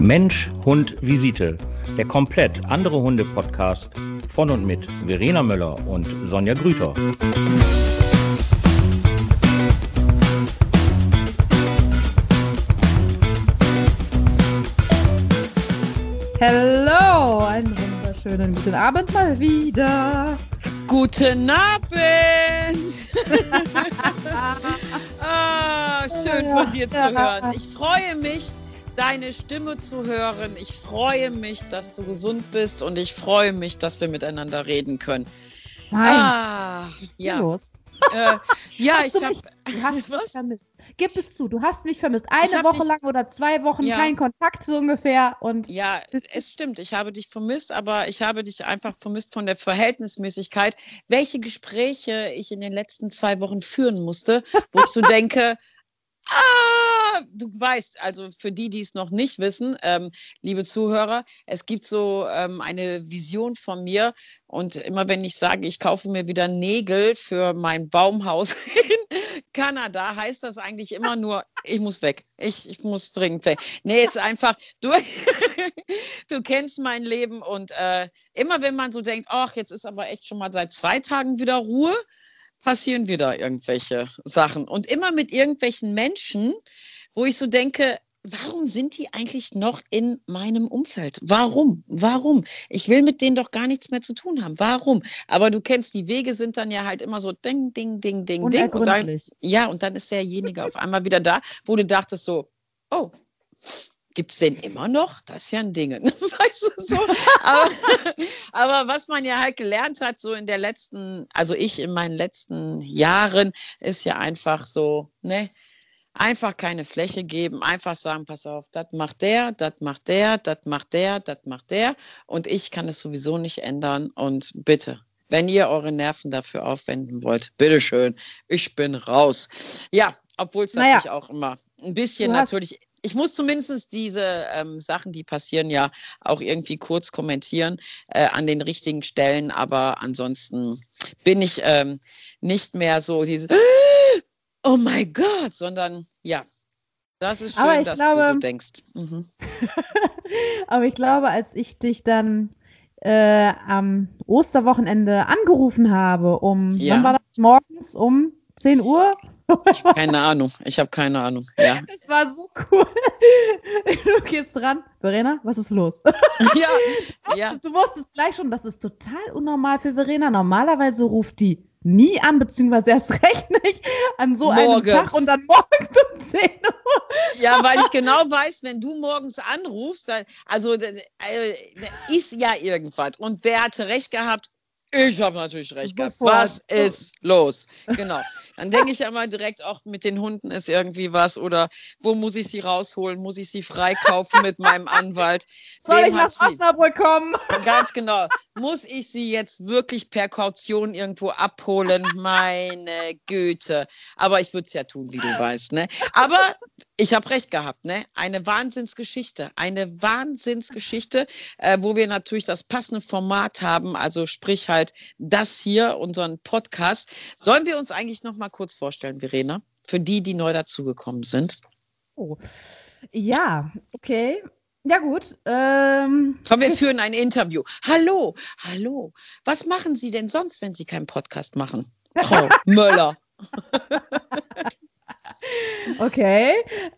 Mensch, Hund, Visite. Der komplett andere Hunde-Podcast von und mit Verena Möller und Sonja Grüter. Hello, einen wunderschönen guten Abend mal wieder. Guten Abend! ah, schön von dir zu hören. Ich freue mich, deine Stimme zu hören. Ich freue mich, dass du gesund bist und ich freue mich, dass wir miteinander reden können. Nein. Ah, ja. Los. Äh, ja, ich habe. mich- Du hast mich Was? vermisst. Gib es zu, du hast mich vermisst. Eine Woche dich- lang oder zwei Wochen Ja. kein Kontakt so ungefähr. Und Ja, es stimmt. Ich habe dich vermisst, aber ich habe dich einfach vermisst von der Verhältnismäßigkeit, welche Gespräche ich in den letzten zwei Wochen führen musste, wo ich so denke, ah, du weißt, also für die, die es noch nicht wissen, ähm, liebe Zuhörer, es gibt so ähm, eine Vision von mir und immer wenn ich sage, ich kaufe mir wieder Nägel für mein Baumhaus in Kanada, heißt das eigentlich immer nur, ich muss weg. Ich, ich muss dringend weg. Nee, ist einfach, du, du kennst mein Leben und äh, immer wenn man so denkt, ach, jetzt ist aber echt schon mal seit zwei Tagen wieder Ruhe, passieren wieder irgendwelche Sachen. Und immer mit irgendwelchen Menschen, wo ich so denke, warum sind die eigentlich noch in meinem Umfeld? Warum? Warum? Ich will mit denen doch gar nichts mehr zu tun haben. Warum? Aber du kennst, die Wege sind dann ja halt immer so ding, ding, ding, ding, ding. Und dann, ja, und dann ist derjenige auf einmal wieder da, wo du dachtest so, oh, gibt es den immer noch? Das ist ja ein Ding. Weißt du so? Aber, aber was man ja halt gelernt hat, so in der letzten, also ich in meinen letzten Jahren, ist ja einfach so, ne? Einfach keine Fläche geben, einfach sagen, pass auf, das macht der, das macht der, das macht der, das macht der. Und ich kann es sowieso nicht ändern. Und bitte, wenn ihr eure Nerven dafür aufwenden wollt, bitteschön, ich bin raus. Ja, obwohl es Naja. natürlich auch immer ein bisschen natürlich. Ich muss zumindest diese ähm, Sachen, die passieren, ja auch irgendwie kurz kommentieren äh, an den richtigen Stellen. Aber ansonsten bin ich ähm, nicht mehr so diese Oh mein Gott, sondern ja, das ist schön, dass du glaube- so denkst. Mhm. Aber ich glaube, als ich dich dann äh, am Osterwochenende angerufen habe, um, Ja. wann war das? Morgens um 10 Uhr? Keine Ahnung, ich habe keine Ahnung. Ja, Das war so cool. Du gehst dran. Verena, was ist los? ja, ja. Du wusstest gleich schon, das ist total unnormal für Verena. Normalerweise ruft die nie an, beziehungsweise erst recht nicht an so einem Morgens. Tag und dann morgens um 10 Uhr. Ja, weil ich genau weiß, wenn du morgens anrufst, dann, also äh, ist ja irgendwas. Und wer hatte recht gehabt? Ich habe natürlich recht gehabt. Was ist los? Genau. Dann denke ich ja mal direkt auch mit den Hunden ist irgendwie was oder wo muss ich sie rausholen? Muss ich sie freikaufen mit meinem Anwalt? Soll Wem ich nach Osnabrück kommen? Ganz genau. Muss ich sie jetzt wirklich per Kaution irgendwo abholen? Meine Güte. Aber ich würde es ja tun, wie du weißt. Ne? Aber ich habe recht gehabt. Ne? Eine Wahnsinnsgeschichte. Eine Wahnsinnsgeschichte, äh, wo wir natürlich das passende Format haben. Also sprich halt das hier, unseren Podcast. Sollen wir uns eigentlich noch mal kurz vorstellen, Verena? Für die, die neu dazugekommen sind. Oh. Ja, okay. Ja gut. Ähm, Komm, wir führen ein Interview. Hallo, hallo. Was machen Sie denn sonst, wenn Sie keinen Podcast machen? Frau Möller. okay.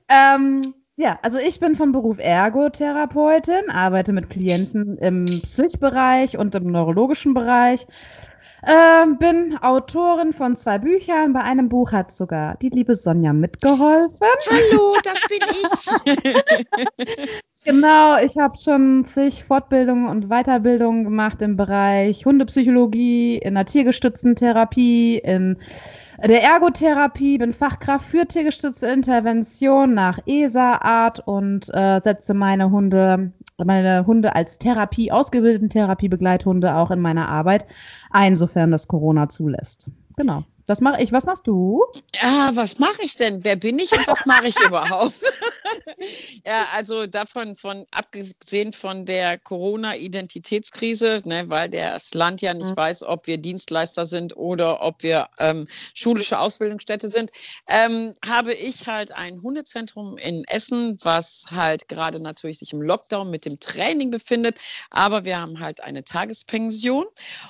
Ähm, ja, also ich bin von Beruf Ergotherapeutin, arbeite mit Klienten im Psychbereich und im neurologischen Bereich. Ähm, bin Autorin von zwei Büchern. Bei einem Buch hat sogar die liebe Sonja mitgeholfen. Hallo, das bin ich. Genau, ich habe schon zig Fortbildungen und Weiterbildungen gemacht im Bereich Hundepsychologie, in der tiergestützten Therapie, in der Ergotherapie, bin Fachkraft für tiergestützte Intervention nach ESA-Art und äh, setze meine Hunde, meine Hunde als Therapie, ausgebildeten Therapiebegleithunde auch in meiner Arbeit ein, sofern das Corona zulässt. Genau. Das mache ich. Was machst du? Ah, was mache ich denn? Wer bin ich und was mache ich überhaupt? Ja, also davon, von abgesehen von der Corona-Identitätskrise, ne, weil das Land ja nicht mhm. weiß, ob wir Dienstleister sind oder ob wir ähm, schulische Ausbildungsstätte sind, ähm, habe ich halt ein Hundezentrum in Essen, was halt gerade natürlich sich im Lockdown mit dem Training befindet, aber wir haben halt eine Tagespension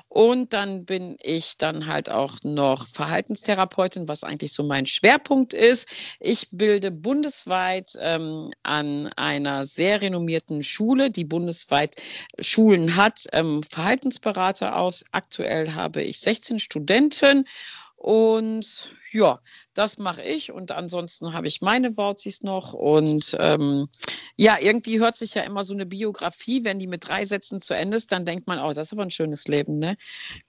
und dann bin ich dann halt auch noch Verhaltenstherapeutin, was eigentlich so mein Schwerpunkt ist. Ich bilde bundesweit ähm, an einer sehr renommierten Schule, die bundesweit Schulen hat, ähm, Verhaltensberater aus. Aktuell habe ich 16 Studenten und ja, das mache ich und ansonsten habe ich meine Wauzis noch und ähm, ja, irgendwie hört sich ja immer so eine Biografie, wenn die mit drei Sätzen zu Ende ist, dann denkt man, oh, das ist aber ein schönes Leben, ne?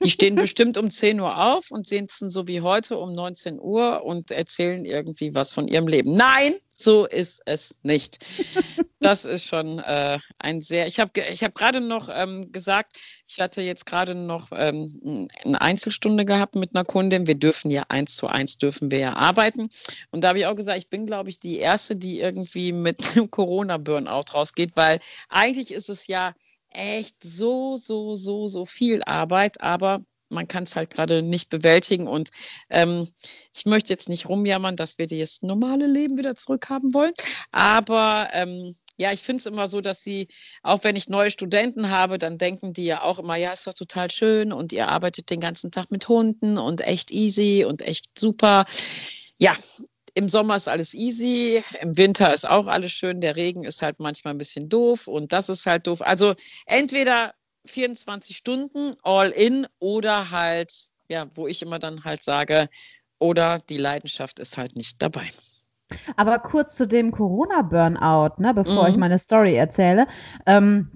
Die stehen bestimmt um 10 Uhr auf und sitzen so wie heute um 19 Uhr und erzählen irgendwie was von ihrem Leben. Nein, so ist es nicht. Das ist schon äh, ein sehr. Ich habe ich hab gerade noch ähm, gesagt, ich hatte jetzt gerade noch ähm, eine Einzelstunde gehabt mit einer Kundin. Wir dürfen ja eins zu eins dürfen wir ja arbeiten. Und da habe ich auch gesagt, ich bin, glaube ich, die erste, die irgendwie mit Corona-Burnout rausgeht, weil eigentlich ist es ja echt so, so, so, so viel Arbeit, aber man kann es halt gerade nicht bewältigen. Und ähm, ich möchte jetzt nicht rumjammern, dass wir das normale Leben wieder zurückhaben wollen. Aber ähm, ja, ich finde es immer so, dass sie, auch wenn ich neue Studenten habe, dann denken die ja auch immer, ja, ist doch total schön und ihr arbeitet den ganzen Tag mit Hunden und echt easy und echt super. Ja, im Sommer ist alles easy, im Winter ist auch alles schön, der Regen ist halt manchmal ein bisschen doof und das ist halt doof. Also entweder 24 Stunden all in oder halt, ja, wo ich immer dann halt sage, oder die Leidenschaft ist halt nicht dabei. Aber kurz zu dem Corona-Burnout, ne, bevor mhm. ich meine Story erzähle. Ähm,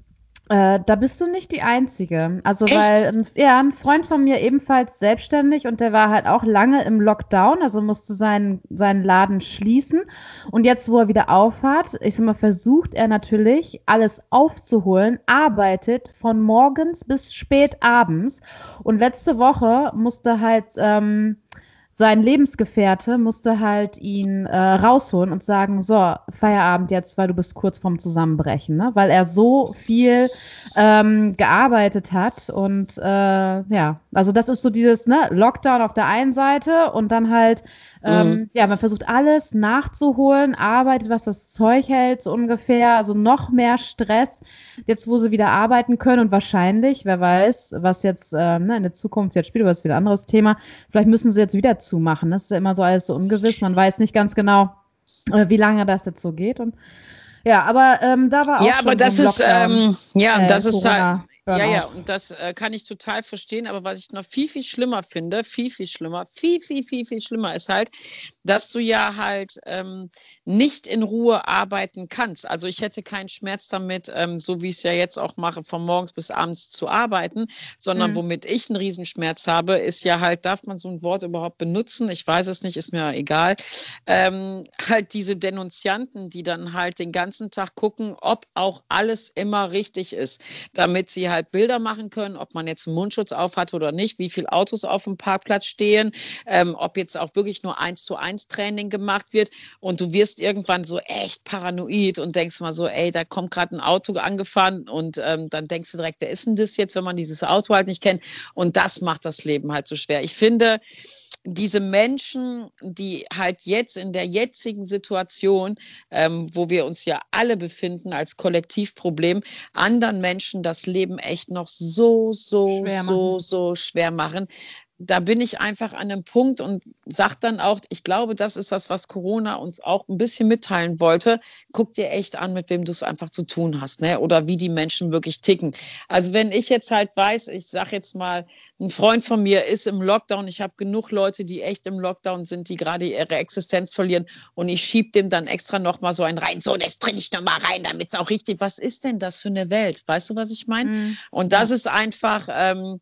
äh, da bist du nicht die Einzige. Also, Echt? weil, ja, ein Freund von mir ebenfalls selbstständig und der war halt auch lange im Lockdown, also musste seinen, seinen Laden schließen. Und jetzt, wo er wieder aufhat, ich sag mal, versucht er natürlich, alles aufzuholen, arbeitet von morgens bis spät abends. Und letzte Woche musste halt, ähm, sein Lebensgefährte musste halt ihn äh, rausholen und sagen, so, Feierabend jetzt, weil du bist kurz vorm Zusammenbrechen, ne? weil er so viel ähm, gearbeitet hat und äh, ja, also das ist so dieses ne, Lockdown auf der einen Seite und dann halt ähm, mhm. Ja, man versucht alles nachzuholen, arbeitet, was das Zeug hält, so ungefähr. Also noch mehr Stress, jetzt wo sie wieder arbeiten können und wahrscheinlich, wer weiß, was jetzt ähm, ne, in der Zukunft jetzt spielt, aber das ist wieder ein anderes Thema. Vielleicht müssen sie jetzt wieder zumachen. Das ist ja immer so alles so ungewiss. Man weiß nicht ganz genau, äh, wie lange das jetzt so geht. Und ja, aber ähm, da war auch ja, aber das ist ähm, ja, äh, das ist halt Burnout. Ja, ja, und das äh, kann ich total verstehen. Aber was ich noch viel, viel schlimmer finde, viel, viel schlimmer, viel, viel, viel, viel schlimmer ist halt, dass du ja halt ähm, nicht in Ruhe arbeiten kannst. Also ich hätte keinen Schmerz damit, ähm, so wie ich es ja jetzt auch mache, von morgens bis abends zu arbeiten, sondern mhm. womit ich einen Riesenschmerz habe, ist ja halt, darf man so ein Wort überhaupt benutzen? Ich weiß es nicht, ist mir egal. Ähm, halt diese Denunzianten, die dann halt den ganzen Tag gucken, ob auch alles immer richtig ist, damit sie halt halt Bilder machen können, ob man jetzt einen Mundschutz auf hat oder nicht, wie viele Autos auf dem Parkplatz stehen, ähm, ob jetzt auch wirklich nur eins zu eins Training gemacht wird und du wirst irgendwann so echt paranoid und denkst mal so, ey, da kommt gerade ein Auto angefahren und ähm, dann denkst du direkt, wer ist denn das jetzt, wenn man dieses Auto halt nicht kennt und das macht das Leben halt so schwer. Ich finde, diese Menschen, die halt jetzt in der jetzigen Situation, ähm, wo wir uns ja alle befinden als Kollektivproblem, anderen Menschen das Leben echt noch so, so, so, so schwer machen da bin ich einfach an einem Punkt und sage dann auch, ich glaube, das ist das, was Corona uns auch ein bisschen mitteilen wollte. Guck dir echt an, mit wem du es einfach zu tun hast, ne? Oder wie die Menschen wirklich ticken. Also wenn ich jetzt halt weiß, ich sage jetzt mal, ein Freund von mir ist im Lockdown, ich habe genug Leute, die echt im Lockdown sind, die gerade ihre Existenz verlieren und ich schieb dem dann extra noch mal so einen rein, so, das trinke ich noch mal rein, damit es auch richtig, was ist denn das für eine Welt? Weißt du, was ich meine? Mhm. Und das ist einfach, ähm,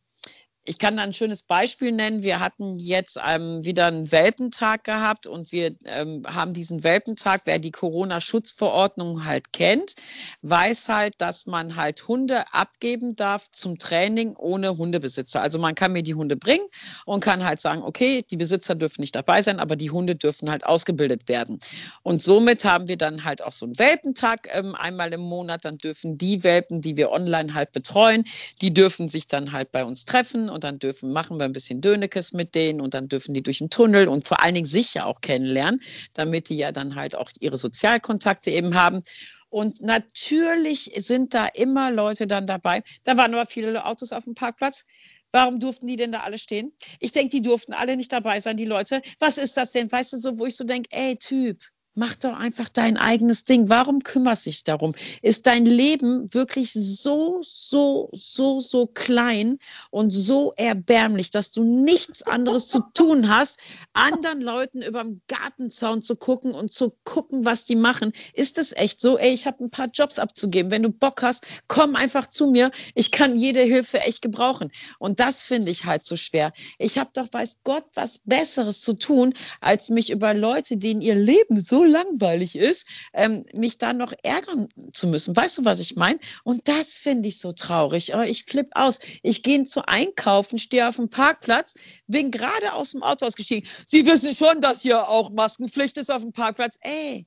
ich kann ein schönes Beispiel nennen. Wir hatten jetzt ähm, wieder einen Welpentag gehabt und wir ähm, haben diesen Welpentag, wer die Corona-Schutzverordnung halt kennt, weiß halt, dass man halt Hunde abgeben darf zum Training ohne Hundebesitzer. Also man kann mir die Hunde bringen und kann halt sagen, okay, die Besitzer dürfen nicht dabei sein, aber die Hunde dürfen halt ausgebildet werden. Und somit haben wir dann halt auch so einen Welpentag ähm, einmal im Monat. Dann dürfen die Welpen, die wir online halt betreuen, die dürfen sich dann halt bei uns treffen und dann dürfen, machen wir ein bisschen Dönekes mit denen und dann dürfen die durch den Tunnel und vor allen Dingen sich ja auch kennenlernen, damit die ja dann halt auch ihre Sozialkontakte eben haben. Und natürlich sind da immer Leute dann dabei. Da waren aber viele Autos auf dem Parkplatz. Warum durften die denn da alle stehen? Ich denke, die durften alle nicht dabei sein, die Leute. Was ist das denn? Weißt du, so, wo ich so denke, ey, Typ, Mach doch einfach dein eigenes Ding. Warum kümmerst du dich darum? Ist dein Leben wirklich so, so, so, so klein und so erbärmlich, dass du nichts anderes zu tun hast, anderen Leuten über den Gartenzaun zu gucken und zu gucken, was die machen? Ist es echt so? Ey, ich habe ein paar Jobs abzugeben. Wenn du Bock hast, komm einfach zu mir. Ich kann jede Hilfe echt gebrauchen. Und das finde ich halt so schwer. Ich habe doch, weiß Gott, was Besseres zu tun, als mich über Leute, denen ihr Leben so langweilig ist, ähm, mich da noch ärgern zu müssen. Weißt du, was ich meine? Und das finde ich so traurig. Oh, ich flippe aus. Ich gehe zu einkaufen, stehe auf dem Parkplatz, bin gerade aus dem Auto ausgestiegen. Sie wissen schon, dass hier auch Maskenpflicht ist auf dem Parkplatz. Ey,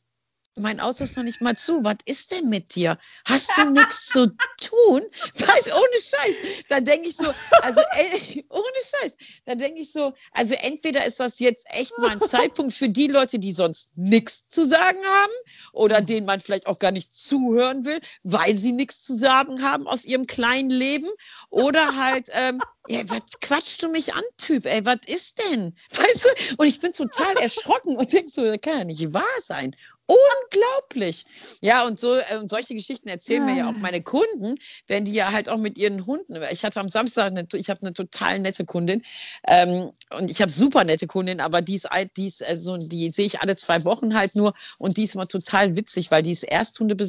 mein Auto ist noch nicht mal zu. Was ist denn mit dir? Hast du nichts zu tun? Weiß, ohne Scheiß. Da denke ich so, also ey, ohne Scheiß. Da denke ich so, also entweder ist das jetzt echt mal ein Zeitpunkt für die Leute, die sonst nichts zu sagen haben oder denen man vielleicht auch gar nicht zuhören will, weil sie nichts zu sagen haben aus ihrem kleinen Leben oder halt, ähm, ja, was quatschst du mich an, Typ? Ey, was ist denn? Weißt du? Und ich bin total erschrocken und denke so, das kann ja nicht wahr sein. Unglaublich. Ja, und so äh, und solche Geschichten erzählen ja. mir ja auch meine Kunden, wenn die ja halt auch mit ihren Hunden. Ich hatte am Samstag eine, ich habe eine total nette Kundin ähm, und ich habe super nette Kundin, aber die ist, die ist also die sehe ich alle zwei Wochen halt nur und die ist immer total witzig, weil die ist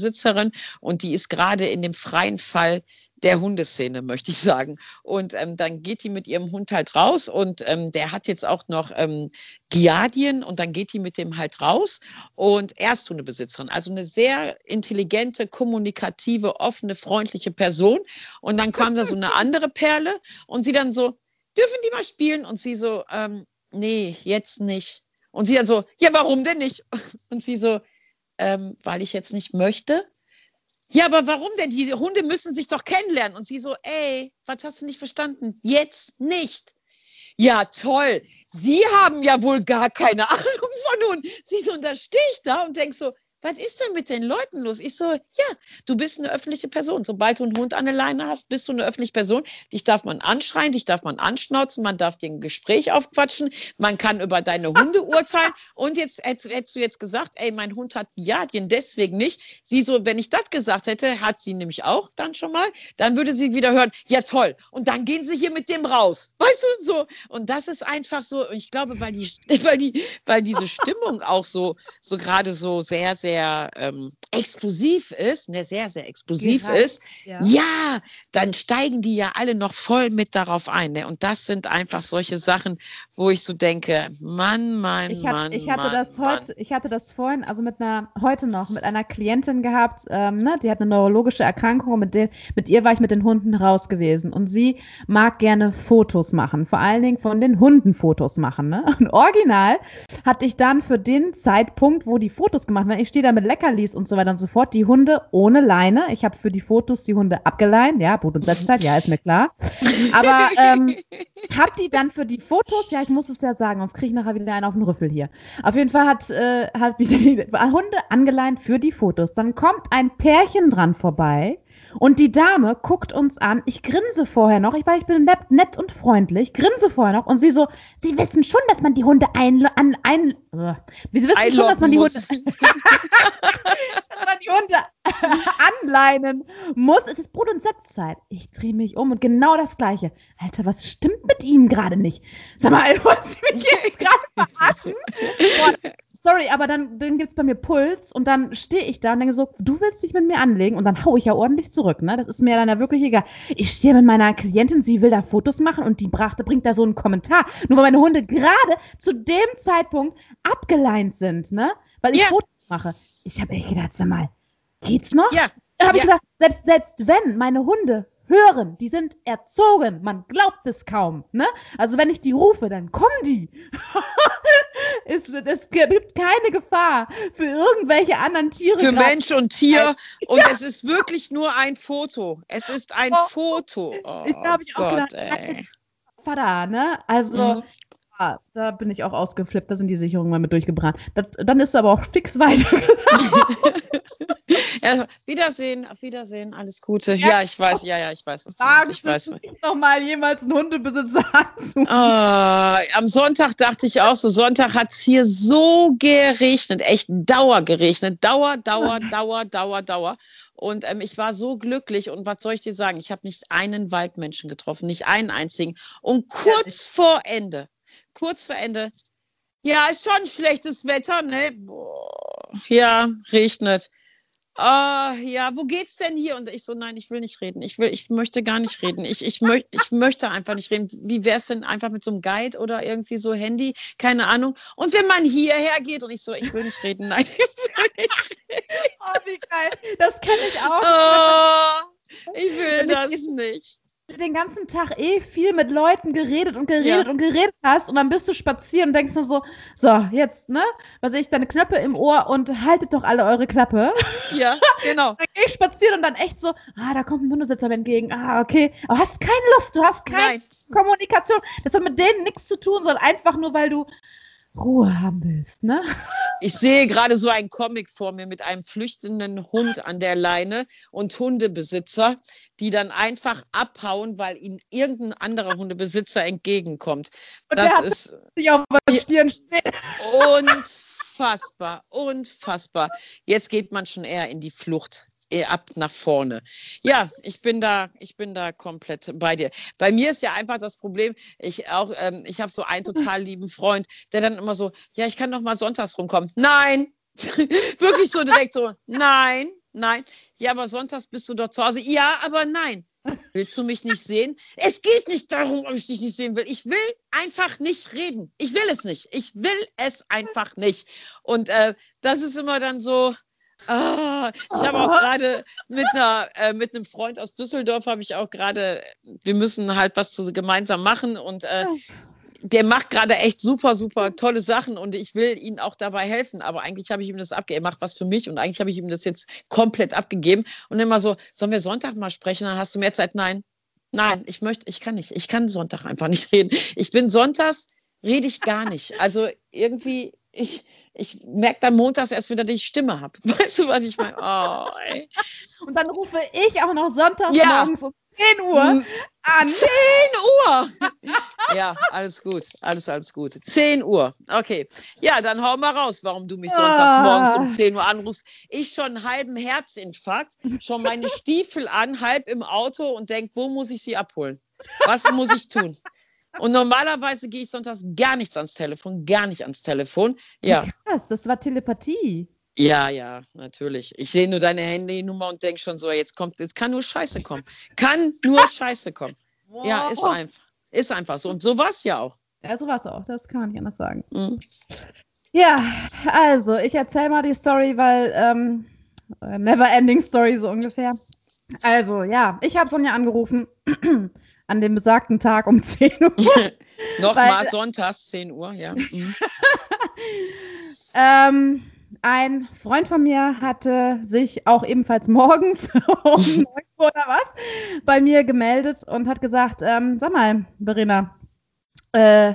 Ersthundebesitzerin und die ist gerade in dem freien Fall der Hundeszene, möchte ich sagen. Und ähm, dann geht die mit ihrem Hund halt raus und ähm, der hat jetzt auch noch ähm, Giardien und dann geht die mit dem halt raus und Ersthundebesitzerin. Also eine sehr intelligente, kommunikative, offene, freundliche Person. Und dann kam da so eine andere Perle und sie dann so, dürfen die mal spielen? Und sie so, ähm, nee, jetzt nicht. Und sie dann so, ja, warum denn nicht? Und sie so, ähm, weil ich jetzt nicht möchte. Ja, aber warum denn? Die Hunde müssen sich doch kennenlernen. Und sie so, ey, was hast du nicht verstanden? Jetzt nicht. Ja, toll. Sie haben ja wohl gar keine Ahnung von Hunden. Sie so, und da stehe ich da und denk so, was ist denn mit den Leuten los? Ich so, ja, du bist eine öffentliche Person. Sobald du einen Hund an der Leine hast, bist du eine öffentliche Person. Dich darf man anschreien, dich darf man anschnauzen, man darf dir ein Gespräch aufquatschen, man kann über deine Hunde urteilen. Und jetzt hättest du jetzt gesagt, ey, mein Hund hat Giardien, deswegen nicht. Sie so, wenn ich das gesagt hätte, hat sie nämlich auch dann schon mal, dann würde sie wieder hören, ja toll. Und dann gehen sie hier mit dem raus. Weißt du, so. Und das ist einfach so, ich glaube, weil die, weil die, weil diese Stimmung auch so, so gerade so sehr, sehr sehr ähm, explosiv ist, ne, sehr, sehr explosiv Gereizt, ist, ja. ja. dann steigen die ja alle noch voll mit darauf ein. Ne? Und das sind einfach solche Sachen, wo ich so denke, Mann, Mann, ich hatte, Mann. Ich hatte Mann, das heute, Mann. ich hatte das vorhin, also mit einer, heute noch, mit einer Klientin gehabt, ähm, ne, die hat eine neurologische Erkrankung und mit, den, mit ihr war ich mit den Hunden raus gewesen. Und sie mag gerne Fotos machen, vor allen Dingen von den Hunden Fotos machen. Ne? Und original hatte ich dann für den Zeitpunkt, wo die Fotos gemacht werden, ich stehe da mit Leckerlis und so weiter und so fort, die Hunde ohne Leine. Ich habe für die Fotos die Hunde abgeleint, ja, Boot und Setzzeit, ja, ist mir klar. Aber ähm, hab die dann für die Fotos, ja, ich muss es ja sagen, sonst kriege ich nachher wieder einen auf den Rüffel hier. Auf jeden Fall hat, äh, hat mich die Hunde angeleint für die Fotos. Dann kommt ein Pärchen dran vorbei und die Dame guckt uns an. Ich grinse vorher noch, ich, weil ich bin nett, nett und freundlich, grinse vorher noch und sie so, sie wissen schon, dass man die Hunde ein, an, ein, uh, sie wissen schon, dass man die Hunde, dass man die Hunde anleinen muss. Es ist Brut- und Setzzeit. Ich drehe mich um und genau das Gleiche. Alter, was stimmt mit Ihnen gerade nicht? Sag mal, wollen Sie mich hier gerade verarschen? Boah, sorry, aber dann, dann gibt's bei mir Puls und dann stehe ich da und denke so, du willst dich mit mir anlegen und dann hau ich ja ordentlich zurück, ne? Das ist mir dann ja wirklich egal. Ich stehe mit meiner Klientin, sie will da Fotos machen und die brachte, bringt da so einen Kommentar. Nur weil meine Hunde gerade zu dem Zeitpunkt abgeleint sind, ne? Weil ich Ja. Fotos mache. Ich habe echt gedacht, sag mal, geht's noch? Ja, Dann habe Ja. ich gesagt, selbst, selbst wenn meine Hunde hören, die sind erzogen, man glaubt es kaum, ne? Also wenn ich die rufe, dann kommen die. es, es gibt keine Gefahr für irgendwelche anderen Tiere. für. Mensch und Tier. Und es ist wirklich nur ein Foto. Es ist ein Oh. Foto. Oh Ich glaube, ich auch Gott, gedacht. Vater, ne? Also, Mhm. ja, da bin ich auch ausgeflippt, da sind die Sicherungen mal mit durchgebrannt. Das, dann ist aber auch fix weiter. Ja, Wiedersehen, auf Wiedersehen, alles Gute. Ja, ich weiß, ja, ja, ich weiß, was du meinst. Ich weiß. Noch mal jemals einen Hundebesitzer anzu. Ah, am Sonntag dachte ich auch so, Sonntag hat es hier so geregnet, echt Dauer geregnet. Dauer, Dauer, Dauer, Dauer, Dauer. Und ähm, ich war so glücklich und was soll ich dir sagen? Ich habe nicht einen Waldmenschen getroffen, nicht einen einzigen. Und kurz vor Ende, kurz vor Ende, ja, ist schon schlechtes Wetter, ne? Boah, ja, regnet. Ah, ja, wo geht's denn hier? Und ich so, nein, ich will nicht reden. Ich will, ich möchte gar nicht reden. Ich, ich, möcht, ich möchte einfach nicht reden. Wie wär's denn einfach mit so einem Guide oder irgendwie so Handy? Keine Ahnung. Und wenn man hierher geht und ich so, ich will nicht reden. Nein, ich will nicht. Oh, wie geil. Das kenne ich auch. Oh, ich will das nicht. Den ganzen Tag eh viel mit Leuten geredet und geredet Ja. und geredet hast und dann bist du spazieren und denkst nur so, so, jetzt, ne, was ich, deine Knöpfe im Ohr und haltet doch alle eure Klappe. Ja, genau. Dann geh ich spazieren und dann echt so, ah, da kommt ein Hundesitzer mir entgegen, ah, okay, aber hast keine Lust, du hast keine Nein. Kommunikation. Das hat mit denen nichts zu tun, sondern einfach nur, weil du Ruhe haben willst, ne? Ich sehe gerade so einen Comic vor mir mit einem flüchtenden Hund an der Leine und Hundebesitzer, die dann einfach abhauen, weil ihnen irgendein anderer Hundebesitzer entgegenkommt. Und Das ist sich auf der Stirn stehen. unfassbar, unfassbar. Jetzt geht man schon eher in die Flucht ab nach vorne. Ja, ich bin da, ich bin da komplett bei dir. Bei mir ist ja einfach das Problem, ich auch, ähm, ich habe so einen total lieben Freund, der dann immer so, ja, ich kann doch mal sonntags rumkommen. Nein, wirklich so direkt so, nein, nein. Ja, aber sonntags bist du doch zu Hause. Ja, aber nein. Willst du mich nicht sehen? Es geht nicht darum, ob ich dich nicht sehen will. Ich will einfach nicht reden. Ich will es nicht. Ich will es einfach nicht. Und äh, das ist immer dann so. Ah, ich habe auch gerade mit einer äh, mit einem Freund aus Düsseldorf habe ich auch gerade. Wir müssen halt was zu, gemeinsam machen und äh, der macht gerade echt super, super tolle Sachen und ich will ihm auch dabei helfen. Aber eigentlich habe ich ihm das abgegeben. Er macht was für mich und eigentlich habe ich ihm das jetzt komplett abgegeben. Und immer so, sollen wir Sonntag mal sprechen? Dann hast du mehr Zeit. Nein, nein, ich möchte, ich kann nicht. Ich kann Sonntag einfach nicht reden. Ich bin sonntags, rede ich gar nicht. Also irgendwie, ich, ich merke dann montags erst wieder, dass ich Stimme habe. Weißt du, was ich meine? Oh, ey. Und dann rufe ich auch noch sonntags Ja. morgens um 10 Uhr Mm. an. 10 Uhr. Ja, alles gut. Alles, alles gut. 10 Uhr. Okay. Ja, dann hau mal raus, warum du mich sonntags Ah. morgens um 10 Uhr anrufst. Ich schon einen halben Herzinfarkt, schon meine Stiefel an, halb im Auto und denk, wo muss ich sie abholen? Was muss ich tun? Und normalerweise gehe ich sonntags gar nichts ans Telefon, gar nicht ans Telefon. Ja, Krass, das war Telepathie. ja, ja, natürlich. Ich sehe nur deine Handynummer und denke schon so, jetzt kommt, jetzt kann nur Scheiße kommen. Kann nur Scheiße kommen. Ja, ist einfach. Ist einfach so. Und so war es ja auch. Ja, so war es auch. Das kann man nicht anders sagen. Mhm. Ja, also, ich erzähle mal die Story, weil ähm, never ending Story so ungefähr. Also, ja, ich habe Sonja angerufen an dem besagten Tag um 10 Uhr. Nochmal sonntags 10 Uhr, ja. Mhm. ähm, ein Freund von mir hatte sich auch ebenfalls morgens um 9 Uhr oder was bei mir gemeldet und hat gesagt, ähm, sag mal, Verena, äh,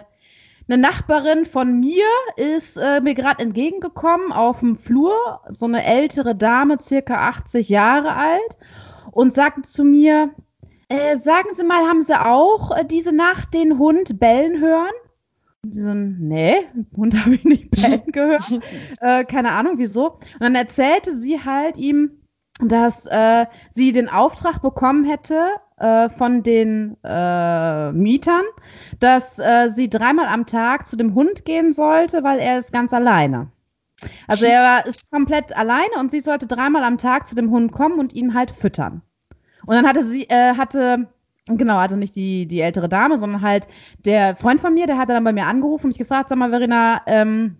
eine Nachbarin von mir ist äh, mir gerade entgegengekommen auf dem Flur, so eine ältere Dame, circa 80 Jahre alt, und sagte zu mir, äh, sagen Sie mal, haben Sie auch äh, diese Nacht den Hund bellen hören? Und sie so, nee, Hund habe ich nicht bellen gehört. äh, keine Ahnung, wieso. Und dann erzählte sie halt ihm, dass äh, sie den Auftrag bekommen hätte äh, von den äh, Mietern, dass äh, sie dreimal am Tag zu dem Hund gehen sollte, weil er ist ganz alleine. Also er war, ist komplett alleine und sie sollte dreimal am Tag zu dem Hund kommen und ihn halt füttern. Und dann hatte sie, äh, hatte, genau, also nicht die, die ältere Dame, sondern halt der Freund von mir, der hatte dann bei mir angerufen und mich gefragt, sag mal, Verena, ähm,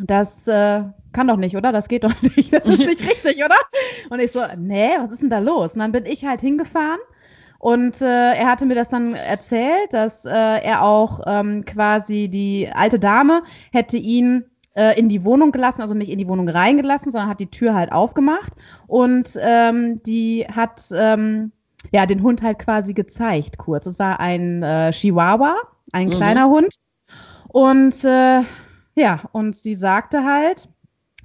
das äh, kann doch nicht, oder? Das geht doch nicht. Das ist nicht richtig, oder? Und ich so, nee, was ist denn da los? Und dann bin ich halt hingefahren und äh, er hatte mir das dann erzählt, dass äh, er auch ähm, quasi die alte Dame hätte ihn äh, in die Wohnung gelassen, also nicht in die Wohnung reingelassen, sondern hat die Tür halt aufgemacht und ähm, die hat ähm, ja den Hund halt quasi gezeigt kurz. Es war ein äh, Chihuahua, ein mhm. kleiner Hund und äh, ja und sie sagte halt,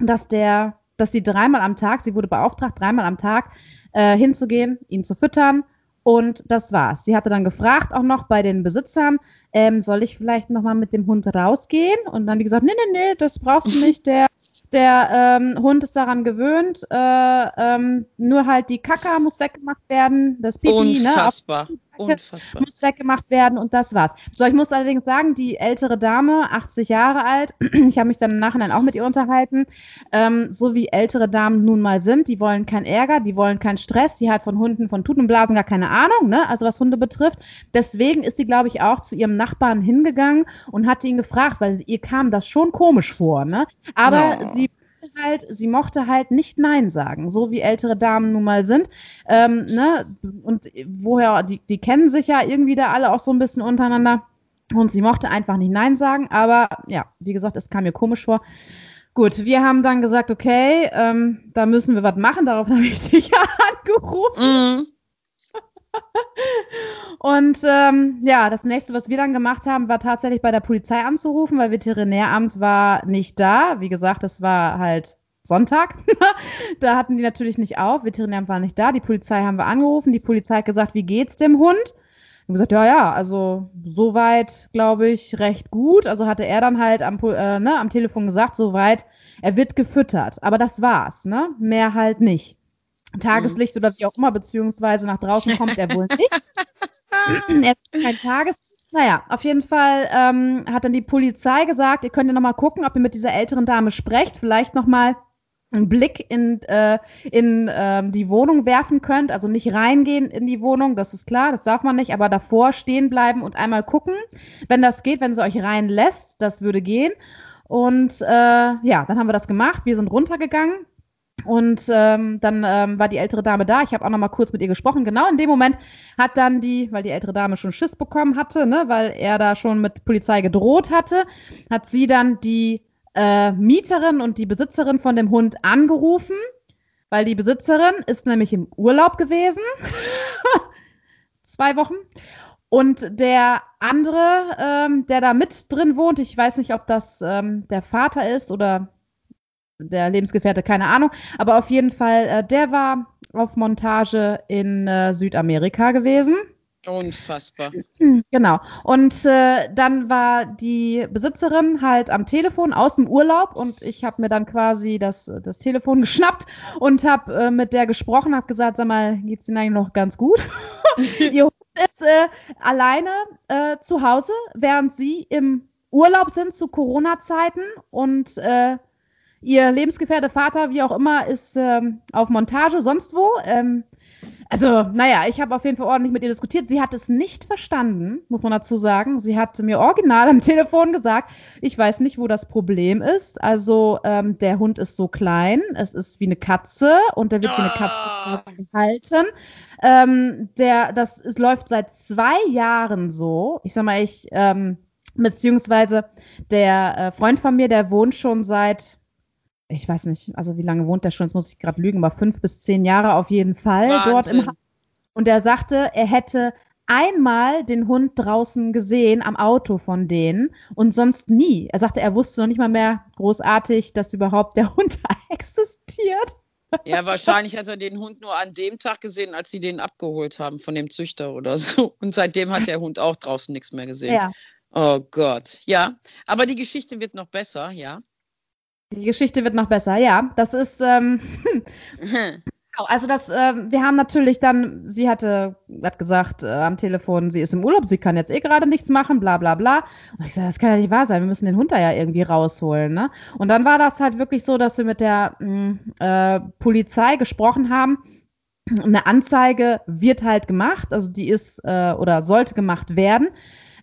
dass der, dass sie dreimal am Tag, sie wurde beauftragt, dreimal am Tag äh, hinzugehen, ihn zu füttern und das war's. Sie hatte dann gefragt auch noch bei den Besitzern, ähm, soll ich vielleicht nochmal mit dem Hund rausgehen? Und dann die gesagt, nee, nee, nee, das brauchst du nicht. Der, der ähm, Hund ist daran gewöhnt. Äh, ähm, nur halt die Kaka muss weggemacht werden. Das Pipi, ne? Unfassbar. Ne? Unfassbar. Muss weggemacht werden und das war's. So, ich muss allerdings sagen, die ältere Dame, 80 Jahre alt, ich habe mich dann im Nachhinein auch mit ihr unterhalten, ähm, so wie ältere Damen nun mal sind, die wollen keinen Ärger, die wollen keinen Stress, die hat von Hunden, von Tutenblasen gar keine Ahnung, ne? also was Hunde betrifft. Deswegen ist sie, glaube ich, auch zu ihrem Nachbarn hingegangen und hat ihn gefragt, weil ihr kam das schon komisch vor, ne? Aber oh. sie halt, sie mochte halt nicht Nein sagen, so wie ältere Damen nun mal sind. Ähm, ne? Und woher, die, die kennen sich ja irgendwie da alle auch so ein bisschen untereinander. Und sie mochte einfach nicht Nein sagen, aber ja, wie gesagt, es kam mir komisch vor. Gut, wir haben dann gesagt, okay, ähm, da müssen wir was machen. Darauf habe ich dich ja angerufen. Mm. Und ähm, ja, das nächste, was wir dann gemacht haben, war tatsächlich bei der Polizei anzurufen, weil Veterinäramt war nicht da. Wie gesagt, das war halt Sonntag. da hatten die natürlich nicht auf. Veterinäramt war nicht da. Die Polizei haben wir angerufen. Die Polizei hat gesagt, wie geht's dem Hund? Und gesagt, ja, ja, also soweit, glaube ich, recht gut. Also hatte er dann halt am, äh, ne, am Telefon gesagt, soweit, er wird gefüttert. Aber das war's, ne? Mehr halt nicht. Tageslicht oder wie auch immer, beziehungsweise nach draußen kommt er wohl nicht. er ist kein Tageslicht. Naja, auf jeden Fall ähm, hat dann die Polizei gesagt, ihr könnt ja nochmal gucken, ob ihr mit dieser älteren Dame sprecht, vielleicht nochmal einen Blick in, äh, in ähm, die Wohnung werfen könnt, also nicht reingehen in die Wohnung, das ist klar, das darf man nicht, aber davor stehen bleiben und einmal gucken, wenn das geht, wenn sie euch reinlässt, das würde gehen. Und äh, ja, dann haben wir das gemacht, wir sind runtergegangen, und ähm, dann ähm, war die ältere Dame da. Ich habe auch noch mal kurz mit ihr gesprochen. Genau in dem Moment hat dann die, weil die ältere Dame schon Schiss bekommen hatte, ne, weil er da schon mit Polizei gedroht hatte, hat sie dann die äh, Mieterin und die Besitzerin von dem Hund angerufen, weil die Besitzerin ist nämlich im Urlaub gewesen. Zwei Wochen. Und der andere, ähm, der da mit drin wohnt, ich weiß nicht, ob das ähm, der Vater ist oder der Lebensgefährte, keine Ahnung. Aber auf jeden Fall, äh, der war auf Montage in äh, Südamerika gewesen. Unfassbar. Genau. Und äh, dann war die Besitzerin halt am Telefon aus dem Urlaub und ich habe mir dann quasi das, das Telefon geschnappt und habe äh, mit der gesprochen, habe gesagt, sag mal, geht's Ihnen eigentlich noch ganz gut? Ihr Hund ist äh, alleine äh, zu Hause, während Sie im Urlaub sind zu Corona-Zeiten und äh, Ihr Lebensgefährte, Vater, wie auch immer, ist ähm, auf Montage, sonst wo. Ähm, also, naja, ich habe auf jeden Fall ordentlich mit ihr diskutiert. Sie hat es nicht verstanden, muss man dazu sagen. Sie hat mir original am Telefon gesagt, ich weiß nicht, wo das Problem ist. Also, ähm, der Hund ist so klein, es ist wie eine Katze und der wird wie eine Katze ah. gehalten. Ähm, der, das es läuft seit zwei Jahren so. Ich sag mal, ich, ähm, beziehungsweise der äh, Freund von mir, der wohnt schon seit ich weiß nicht, also wie lange wohnt der schon, jetzt muss ich gerade lügen, aber fünf bis zehn Jahre auf jeden Fall Wahnsinn. dort im Haus. Und er sagte, er hätte einmal den Hund draußen gesehen am Auto von denen und sonst nie. Er sagte, er wusste noch nicht mal mehr großartig, dass überhaupt der Hund existiert. Ja, wahrscheinlich hat er den Hund nur an dem Tag gesehen, als sie den abgeholt haben von dem Züchter oder so. Und seitdem hat der Hund auch draußen nichts mehr gesehen. Ja. Oh Gott. Ja, aber die Geschichte wird noch besser, ja. Die Geschichte wird noch besser, ja. Das ist, ähm, Also das, äh, wir haben natürlich dann, sie hatte, hat gesagt äh, am Telefon, sie ist im Urlaub, sie kann jetzt eh gerade nichts machen, bla bla bla. Und ich sage, das kann ja nicht wahr sein, wir müssen den Hund da ja irgendwie rausholen. Ne? Und dann war das halt wirklich so, dass wir mit der mh, mm, äh, Polizei gesprochen haben. Eine Anzeige wird halt gemacht, also die ist äh, oder sollte gemacht werden.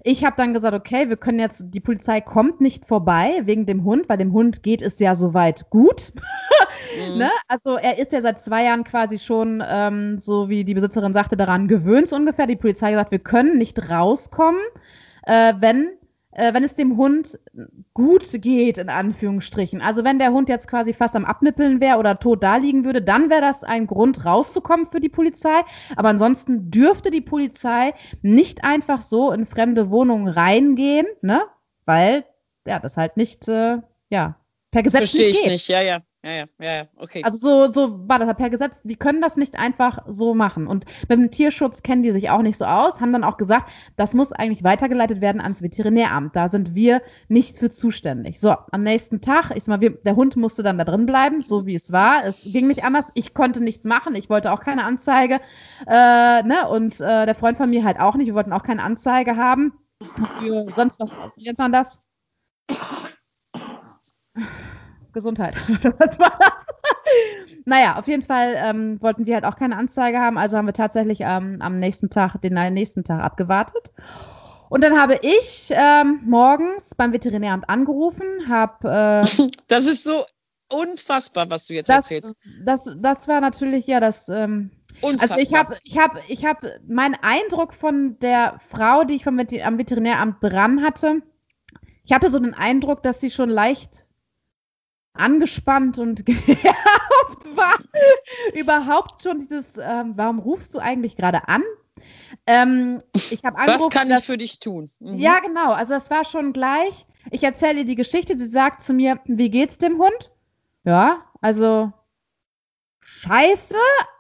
Ich habe dann gesagt, okay, wir können jetzt, die Polizei kommt nicht vorbei wegen dem Hund, weil dem Hund geht es ja soweit gut. mhm. ne? Also er ist ja seit zwei Jahren quasi schon, ähm, so wie die Besitzerin sagte, daran gewöhnt ungefähr. Die Polizei gesagt, wir können nicht rauskommen, äh, wenn äh, wenn es dem Hund gut geht, in Anführungsstrichen. Also wenn der Hund jetzt quasi fast am Abnippeln wäre oder tot da liegen würde, dann wäre das ein Grund rauszukommen für die Polizei. Aber ansonsten dürfte die Polizei nicht einfach so in fremde Wohnungen reingehen, ne? Weil ja das halt nicht, äh, ja, per Gesetz Verstehe ich geht. nicht, ja, ja. Ja, ja, ja, okay. Also so, so war das per Gesetz. Die können das nicht einfach so machen. Und mit dem Tierschutz kennen die sich auch nicht so aus, haben dann auch gesagt, das muss eigentlich weitergeleitet werden ans Veterinäramt. Da sind wir nicht für zuständig. So, am nächsten Tag, ich sag mal, wir, der Hund musste dann da drin bleiben, so wie es war. Es ging nicht anders. Ich konnte nichts machen. Ich wollte auch keine Anzeige. Äh, ne? Und äh, der Freund von mir halt auch nicht. Wir wollten auch keine Anzeige haben. Für sonst was. Wie nennt man das? Gesundheit. Was war das? naja, auf jeden Fall ähm, wollten wir halt auch keine Anzeige haben, also haben wir tatsächlich ähm, am nächsten Tag, den nächsten Tag abgewartet. Und dann habe ich ähm, morgens beim Veterinäramt angerufen, habe. Äh, das ist so unfassbar, was du jetzt das, erzählst. Das, das war natürlich ja das. Ähm, Unfassbar. Also ich habe, ich habe, ich habe meinen Eindruck von der Frau, die ich vom, am Veterinäramt dran hatte. Ich hatte so den Eindruck, dass sie schon leicht angespannt und genervt war. Überhaupt schon dieses, ähm, warum rufst du eigentlich gerade an? Ähm, ich habe Was kann dass, ich für dich tun? Mhm. Ja, genau. Also das war schon gleich. Ich erzähle ihr die Geschichte. Sie sagt zu mir, wie geht's dem Hund? Ja, also scheiße.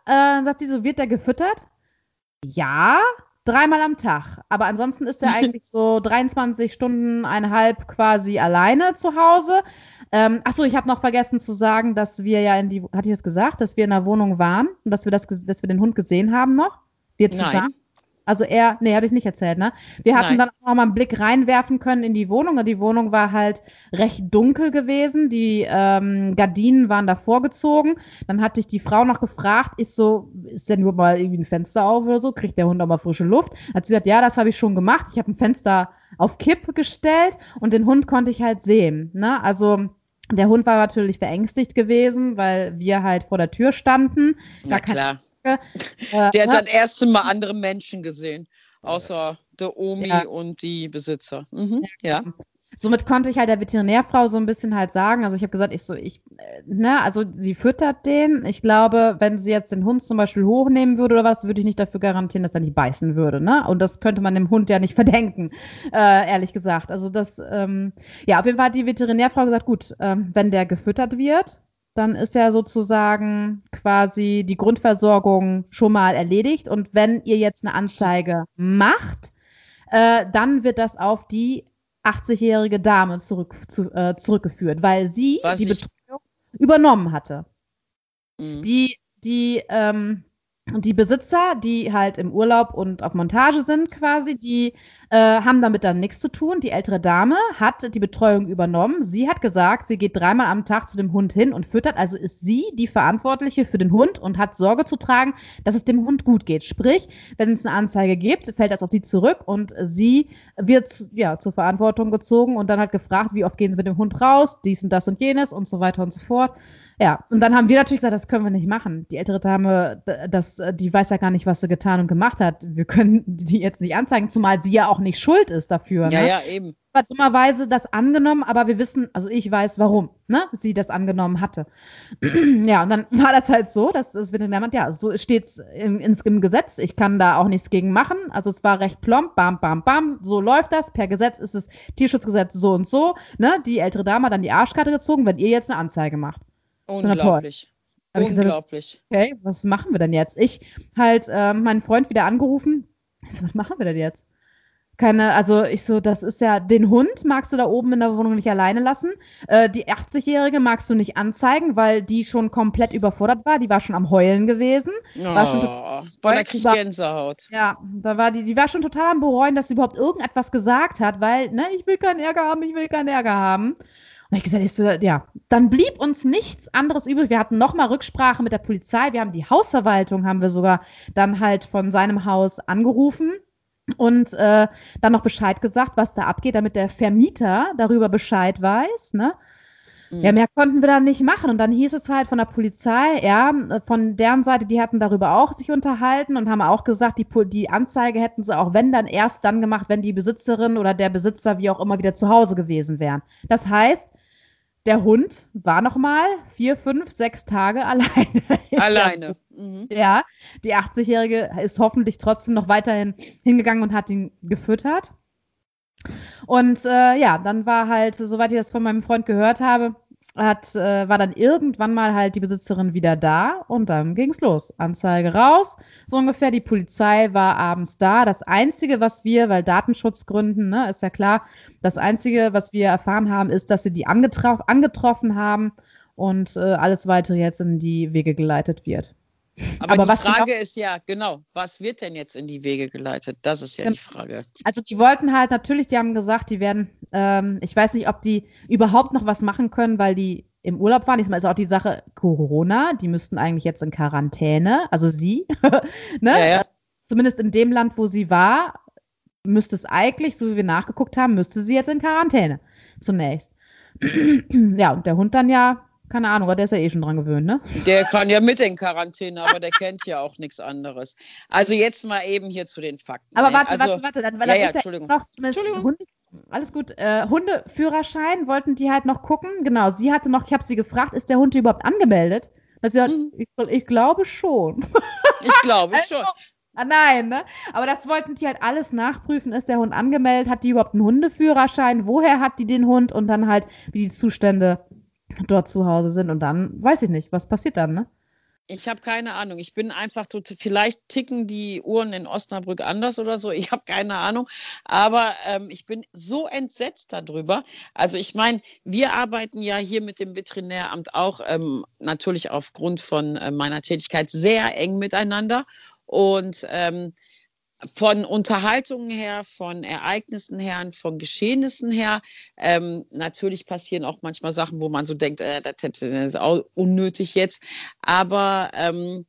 Äh, sagt sie so, wird der gefüttert? Ja, dreimal am Tag. Aber ansonsten ist er eigentlich so 23 Stunden, eineinhalb quasi alleine zu Hause. Ähm, achso, ich habe noch vergessen zu sagen, dass wir ja in die, hatte ich das gesagt, dass wir in der Wohnung waren und dass wir das, dass wir den Hund gesehen haben noch? Wir zusammen. Nein. Also er, nee, habe ich nicht erzählt, ne? Wir hatten Nein. dann auch mal einen Blick reinwerfen können in die Wohnung und die Wohnung war halt recht dunkel gewesen. Die ähm, Gardinen waren da vorgezogen. Dann hatte ich die Frau noch gefragt, ist so, ist denn nur mal irgendwie ein Fenster auf oder so? Kriegt der Hund auch mal frische Luft? Hat sie gesagt, ja, das habe ich schon gemacht. Ich habe ein Fenster auf Kipp gestellt und den Hund konnte ich halt sehen, ne? Also der Hund war natürlich verängstigt gewesen, weil wir halt vor der Tür standen. Na klar. Äh, der hat ne? das erste Mal andere Menschen gesehen, außer der Omi ja. und die Besitzer. Mhm. Ja. ja. Somit konnte ich halt der Veterinärfrau so ein bisschen halt sagen, also ich habe gesagt, ich so, ich, äh, ne, also sie füttert den. Ich glaube, wenn sie jetzt den Hund zum Beispiel hochnehmen würde oder was, würde ich nicht dafür garantieren, dass er nicht beißen würde, ne? Und das könnte man dem Hund ja nicht verdenken, äh, ehrlich gesagt. Also das, ähm, ja, auf jeden Fall hat die Veterinärfrau gesagt, gut, ähm, wenn der gefüttert wird, dann ist ja sozusagen quasi die Grundversorgung schon mal erledigt. Und wenn ihr jetzt eine Anzeige macht, äh, dann wird das auf die 80-jährige Dame zurück, zu, äh, zurückgeführt, weil sie Was die Betreuung übernommen hatte. Mhm. Die, die, ähm, die Besitzer, die halt im Urlaub und auf Montage sind quasi, die äh, haben damit dann nichts zu tun. Die ältere Dame hat die Betreuung übernommen. Sie hat gesagt, sie geht dreimal am Tag zu dem Hund hin und füttert. Also ist sie die Verantwortliche für den Hund und hat Sorge zu tragen, dass es dem Hund gut geht. Sprich, wenn es eine Anzeige gibt, fällt das auf sie zurück und sie wird ja zur Verantwortung gezogen und dann hat gefragt, wie oft gehen sie mit dem Hund raus, dies und das und jenes und so weiter und so fort. Ja, und dann haben wir natürlich gesagt, das können wir nicht machen. Die ältere Dame, das, die weiß ja gar nicht, was sie getan und gemacht hat. Wir können die jetzt nicht anzeigen, zumal sie ja auch nicht schuld ist dafür. Ja, ne? ja, eben. Hat dummerweise das angenommen, aber wir wissen, also ich weiß, warum, ne, sie das angenommen hatte. ja, und dann war das halt so, dass das Veterinärmann, ja, so steht's im, im Gesetz. Ich kann da auch nichts gegen machen. Also es war recht plomb, bam, bam, bam. So läuft das. Per Gesetz ist es Tierschutzgesetz so und so. Ne, die ältere Dame hat dann die Arschkarte gezogen, wenn ihr jetzt eine Anzeige macht. Unglaublich. Unglaublich. Gesagt, okay, was machen wir denn jetzt? Ich halt äh, meinen Freund wieder angerufen. Ich so, was machen wir denn jetzt? Keine, also ich so, das ist ja, den Hund magst du da oben in der Wohnung nicht alleine lassen. Äh, die 80-Jährige magst du nicht anzeigen, weil die schon komplett überfordert war. Die war schon am Heulen gewesen. Oh, war schon boah, da krieg ich Gänsehaut. Ja, da war die, die war schon total am Bereuen, dass sie überhaupt irgendetwas gesagt hat, weil, ne, ich will keinen Ärger haben, ich will keinen Ärger haben. Und ich gesagt, ich so, ja, dann blieb uns nichts anderes übrig. Wir hatten nochmal Rücksprache mit der Polizei. Wir haben die Hausverwaltung, haben wir sogar dann halt von seinem Haus angerufen und äh, dann noch Bescheid gesagt, was da abgeht, damit der Vermieter darüber Bescheid weiß, ne? Mhm. Ja, mehr konnten wir dann nicht machen. Und dann hieß es halt von der Polizei, ja, von deren Seite, die hatten darüber auch sich unterhalten und haben auch gesagt, die, die Anzeige hätten sie auch, wenn dann erst dann gemacht, wenn die Besitzerin oder der Besitzer wie auch immer wieder zu Hause gewesen wären. Das heißt, der Hund war noch mal vier, fünf, sechs Tage alleine. Alleine. Mhm. Ja, die 80-Jährige ist hoffentlich trotzdem noch weiterhin hingegangen und hat ihn gefüttert. Und äh, ja, dann war halt, soweit ich das von meinem Freund gehört habe, hat, äh, war dann irgendwann mal halt die Besitzerin wieder da und dann ging's los. Anzeige raus, so ungefähr. Die Polizei war abends da. Das Einzige, was wir, weil Datenschutzgründen, ne, ist ja klar, das Einzige, was wir erfahren haben, ist, dass sie die angetrof angetroffen haben und äh, alles weitere jetzt in die Wege geleitet wird. Aber, Aber die Frage ist ja, genau, was wird denn jetzt in die Wege geleitet? Das ist ja die Frage. Also die wollten halt natürlich, die haben gesagt, die werden, ähm, ich weiß nicht, ob die überhaupt noch was machen können, weil die im Urlaub waren. Diesmal ist auch die Sache Corona, die müssten eigentlich jetzt in Quarantäne, also sie, ne? Ja, ja. Zumindest in dem Land, wo sie war, müsste es eigentlich, so wie wir nachgeguckt haben, müsste sie jetzt in Quarantäne zunächst. ja, und der Hund dann ja keine Ahnung, der ist ja eh schon dran gewöhnt, ne? Der kann ja mit in Quarantäne, aber der kennt ja auch nichts anderes. Also jetzt mal eben hier zu den Fakten. Aber warte, also, warte, warte, dann, weil ja, ja, Entschuldigung. Noch, Entschuldigung. Hunde, alles gut. Äh, Hundeführerschein wollten die halt noch gucken. Genau, sie hatte noch, ich habe sie gefragt, ist der Hund überhaupt angemeldet? hat, hm. ich, ich, glaube schon. Ich glaube also, schon. Ah, nein, ne? Aber das wollten die halt alles nachprüfen. Ist der Hund angemeldet? Hat die überhaupt einen Hundeführerschein? Woher hat die den Hund? Und dann halt, wie die Zustände dort zu Hause sind. Und dann weiß ich nicht, was passiert dann, ne? Ich habe keine Ahnung. Ich bin einfach, vielleicht ticken die Uhren in Osnabrück anders oder so. Ich habe keine Ahnung. Aber ähm, ich bin so entsetzt darüber. Also ich meine, wir arbeiten ja hier mit dem Veterinäramt auch ähm, natürlich aufgrund von äh, meiner Tätigkeit sehr eng miteinander. Und ähm, von Unterhaltungen her, von Ereignissen her, von Geschehnissen her. Ähm, natürlich passieren auch manchmal Sachen, wo man so denkt, äh, das, ist auch unnötig jetzt. Aber ähm,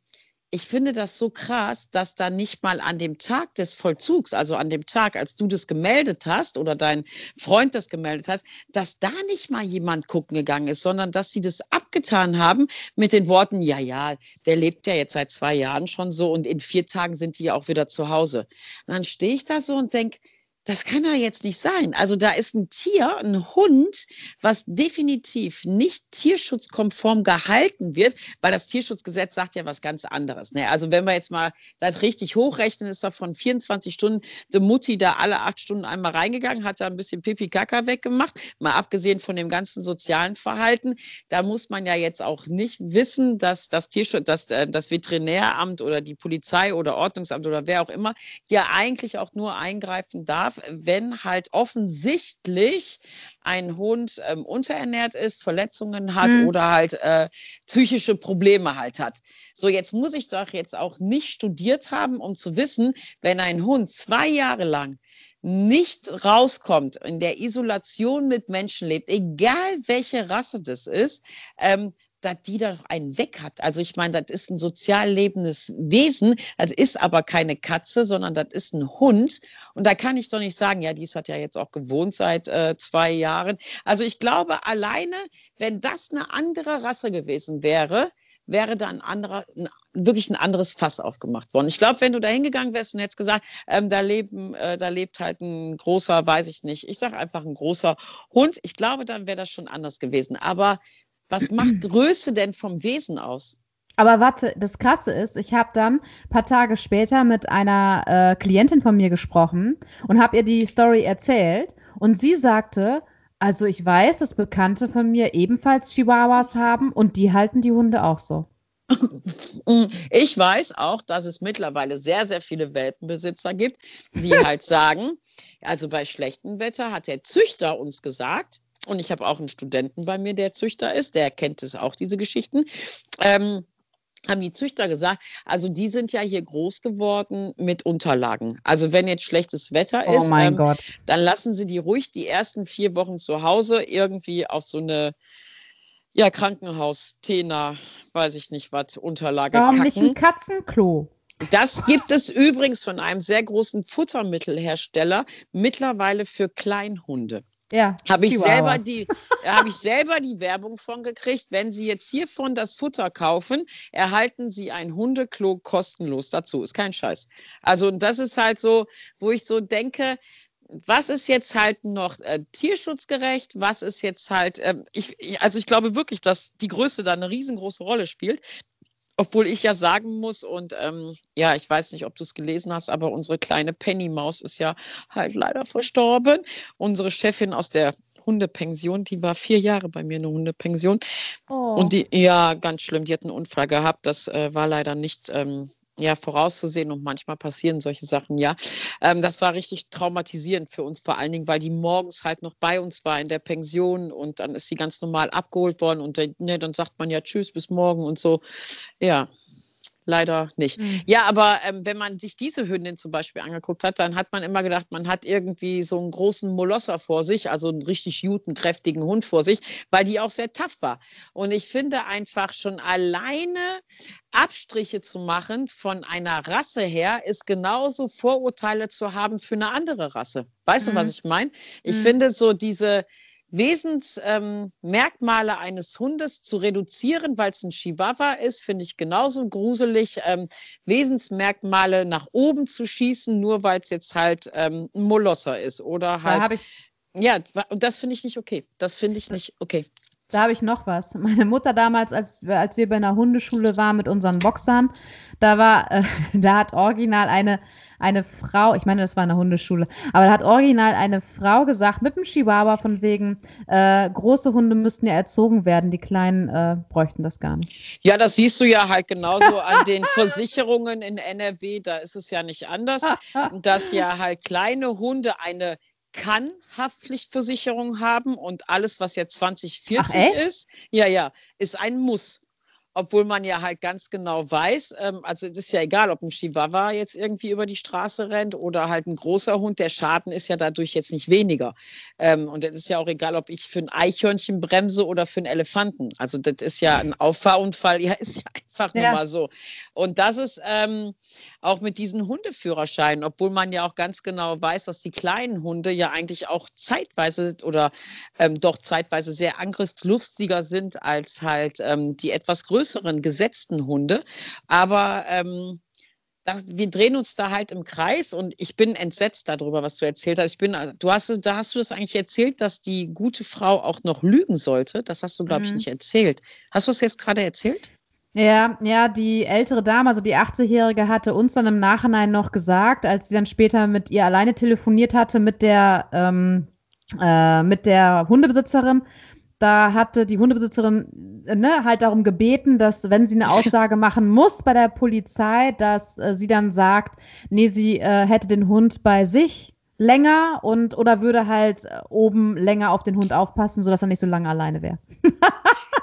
ich finde das so krass, dass da nicht mal an dem Tag des Vollzugs, also an dem Tag, als du das gemeldet hast oder dein Freund das gemeldet hast, dass da nicht mal jemand gucken gegangen ist, sondern dass sie das abgetan haben mit den Worten, ja, ja, der lebt ja jetzt seit zwei Jahren schon so und in vier Tagen sind die ja auch wieder zu Hause. Und dann stehe ich da so und denke, das kann ja jetzt nicht sein. Also da ist ein Tier, ein Hund, was definitiv nicht tierschutzkonform gehalten wird, weil das Tierschutzgesetz sagt ja was ganz anderes. Ne? Also wenn wir jetzt mal das richtig hochrechnen, ist da von 24 Stunden die Mutti da alle acht Stunden einmal reingegangen, hat da ein bisschen Pipi-Kaka weggemacht, mal abgesehen von dem ganzen sozialen Verhalten. Da muss man ja jetzt auch nicht wissen, dass das Tierschutz, dass äh, das Veterinäramt oder die Polizei oder Ordnungsamt oder wer auch immer hier eigentlich auch nur eingreifen darf darf, wenn halt offensichtlich ein Hund ähm, unterernährt ist, Verletzungen hat mhm. oder halt äh, psychische Probleme halt hat. So, jetzt muss ich doch jetzt auch nicht studiert haben, um zu wissen, wenn ein Hund zwei Jahre lang nicht rauskommt, in der Isolation mit Menschen lebt, egal welche Rasse das ist, ähm, dass die da doch einen weg hat. Also ich meine, das ist ein sozial lebendes Wesen, das ist aber keine Katze, sondern das ist ein Hund. Und da kann ich doch nicht sagen, ja, dies hat ja jetzt auch gewohnt seit äh, zwei Jahren. Also ich glaube, alleine, wenn das eine andere Rasse gewesen wäre, wäre da ein anderer, ein, wirklich ein anderes Fass aufgemacht worden. Ich glaube, wenn du da hingegangen wärst und hättest gesagt, ähm, da leben, äh, da lebt halt ein großer, weiß ich nicht, ich sage einfach ein großer Hund, ich glaube, dann wäre das schon anders gewesen. Aber was macht Größe denn vom Wesen aus? Aber warte, das Krasse ist, ich habe dann ein paar Tage später mit einer äh, Klientin von mir gesprochen und habe ihr die Story erzählt und sie sagte, also ich weiß, dass Bekannte von mir ebenfalls Chihuahuas haben und die halten die Hunde auch so. Ich weiß auch, dass es mittlerweile sehr, sehr viele Welpenbesitzer gibt, die halt sagen, Also bei schlechtem Wetter hat der Züchter uns gesagt, und ich habe auch einen Studenten bei mir, der Züchter ist, der kennt es auch, diese Geschichten. Ähm, haben die Züchter gesagt, also die sind ja hier groß geworden mit Unterlagen. Also wenn jetzt schlechtes Wetter Oh ist, mein ähm, Gott. dann lassen sie die ruhig die ersten vier Wochen zu Hause irgendwie auf so eine ja, Krankenhaus, Tena, weiß ich nicht was, Unterlage Warum nicht packen. ein Katzenklo? Das gibt es übrigens von einem sehr großen Futtermittelhersteller mittlerweile für Kleinhunde. Ja. Habe ich, selber die, habe ich selber die Werbung von gekriegt. Wenn Sie jetzt hiervon das Futter kaufen, erhalten Sie ein Hundeklo kostenlos dazu. Ist kein Scheiß. Also und das ist halt so, wo ich so denke, was ist jetzt halt noch äh, tierschutzgerecht? Was ist jetzt halt, ähm, ich, ich, also ich glaube wirklich, dass die Größe da eine riesengroße Rolle spielt. Obwohl ich ja sagen muss, und ähm, ja, ich weiß nicht, ob du es gelesen hast, aber unsere kleine Penny-Maus ist ja halt leider verstorben. Unsere Chefin aus der Hundepension, die war vier Jahre bei mir in der Hundepension. Oh. Und die, ja, ganz schlimm, die hat einen Unfall gehabt. Das äh, war leider nicht ähm, ja, vorauszusehen und manchmal passieren solche Sachen, ja. Ähm, das war richtig traumatisierend für uns, vor allen Dingen, weil die morgens halt noch bei uns war in der Pension und dann ist sie ganz normal abgeholt worden und dann, ne, dann sagt man ja Tschüss, bis morgen und so. Ja, leider nicht. Hm. Ja, aber ähm, wenn man sich diese Hündin zum Beispiel angeguckt hat, dann hat man immer gedacht, man hat irgendwie so einen großen Molosser vor sich, also einen richtig guten, kräftigen Hund vor sich, weil die auch sehr tough war. Und ich finde einfach schon alleine Abstriche zu machen von einer Rasse her, ist genauso Vorurteile zu haben für eine andere Rasse. Weißt du, Mhm. was ich meine? Ich Mhm. finde so diese Wesensmerkmale ähm, eines Hundes zu reduzieren, weil es ein Chihuahua ist, finde ich genauso gruselig. Ähm, Wesensmerkmale nach oben zu schießen, nur weil es jetzt halt ähm, ein Molosser ist oder Da halt. habe ich, ja, und das finde ich nicht okay. Das finde ich nicht okay. da habe ich noch was. Meine Mutter damals, als, wir- als wir bei einer Hundeschule waren mit unseren Boxern, da war, äh, da hat original eine, eine Frau, ich meine, das war eine Hundeschule, aber da hat original eine Frau gesagt, mit dem Chihuahua von wegen, äh, große Hunde müssten ja erzogen werden, die kleinen äh, bräuchten das gar nicht. Ja, das siehst du ja halt genauso an den Versicherungen in NRW. Da ist es ja nicht anders, dass ja halt kleine Hunde eine Kann-Haftpflichtversicherung haben und alles, was jetzt 2040 Ach, echt? ist, ja, ja, ist ein Muss. Obwohl man ja halt ganz genau weiß, ähm, also es ist ja egal, ob ein Chihuahua jetzt irgendwie über die Straße rennt oder halt ein großer Hund, der Schaden ist ja dadurch jetzt nicht weniger. Ähm, und es ist ja auch egal, ob ich für ein Eichhörnchen bremse oder für einen Elefanten. Also das ist ja ein Auffahrunfall, ja, ist ja einfach nur Ja. mal so. Und das ist ähm, auch mit diesen Hundeführerscheinen, obwohl man ja auch ganz genau weiß, dass die kleinen Hunde ja eigentlich auch zeitweise oder ähm, doch zeitweise sehr angriffslustiger sind als halt ähm, die etwas größeren gesetzten Hunde. Aber ähm, das, wir drehen uns da halt im Kreis und ich bin entsetzt darüber, was du erzählt hast. Ich bin, du hast, da hast du das eigentlich erzählt, dass die gute Frau auch noch lügen sollte. Das hast du, glaube ich, Mhm. nicht erzählt. Hast du es jetzt gerade erzählt? Ja, ja, die ältere Dame, also die 80-Jährige, hatte uns dann im Nachhinein noch gesagt, als sie dann später mit ihr alleine telefoniert hatte, mit der, ähm, äh, mit der Hundebesitzerin. Da hatte die Hundebesitzerin äh, ne, halt darum gebeten, dass, wenn sie eine Aussage machen muss bei der Polizei, dass äh, sie dann sagt, nee, sie äh, hätte den Hund bei sich länger und oder würde halt äh, oben länger auf den Hund aufpassen, sodass er nicht so lange alleine wäre.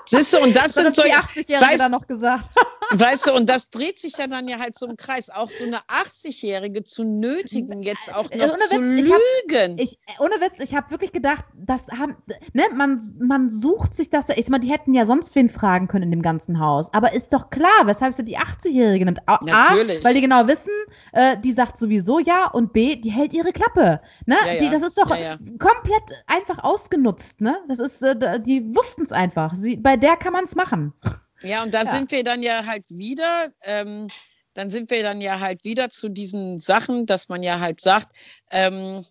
Siehst du, und das Das sind so, die 80-Jährige weißt- dann noch gesagt. Weißt du, und das dreht sich ja dann ja halt so im Kreis. Auch so eine 80-Jährige zu nötigen, jetzt auch Äh, noch ohne zu Witz, ich hab- lügen. Ich, ohne Witz, ich habe wirklich gedacht, das haben, ne, man, man sucht sich das, ich meine, die hätten ja sonst wen fragen können in dem ganzen Haus. Aber ist doch klar, weshalb sie die 80-Jährige nimmt. A, Natürlich. A, weil die genau wissen, äh, die sagt sowieso ja und B, die hält ihre Klappe. Ne? Ja, Die, ja. das ist doch Ja, komplett einfach ausgenutzt. Ne? Das ist, äh, die wussten es einfach. Sie, bei der kann man es machen. Ja, und da Ja. sind wir dann ja halt wieder, ähm, dann sind wir dann ja halt wieder zu diesen Sachen, dass man ja halt sagt, ähm,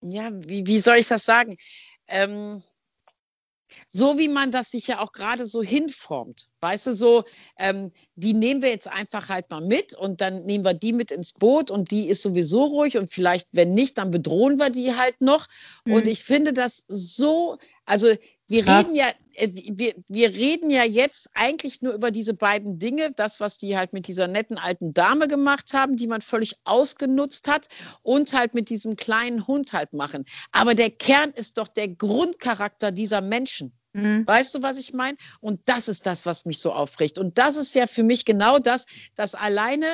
ja, wie, wie soll ich das sagen? Ähm, so wie man das sich ja auch gerade so hinformt. Weißt du, so, ähm, die nehmen wir jetzt einfach halt mal mit und dann nehmen wir die mit ins Boot und die ist sowieso ruhig und vielleicht, wenn nicht, dann bedrohen wir die halt noch. Mhm. Und ich finde das so, also wir Krass. reden ja, äh, wir, wir reden ja jetzt eigentlich nur über diese beiden Dinge, das, was die halt mit dieser netten alten Dame gemacht haben, die man völlig ausgenutzt hat und halt mit diesem kleinen Hund halt machen. Aber der Kern ist doch der Grundcharakter dieser Menschen. Mhm. Weißt du, was ich meine? Und das ist das, was mich so aufregt. Und das ist ja für mich genau das, dass alleine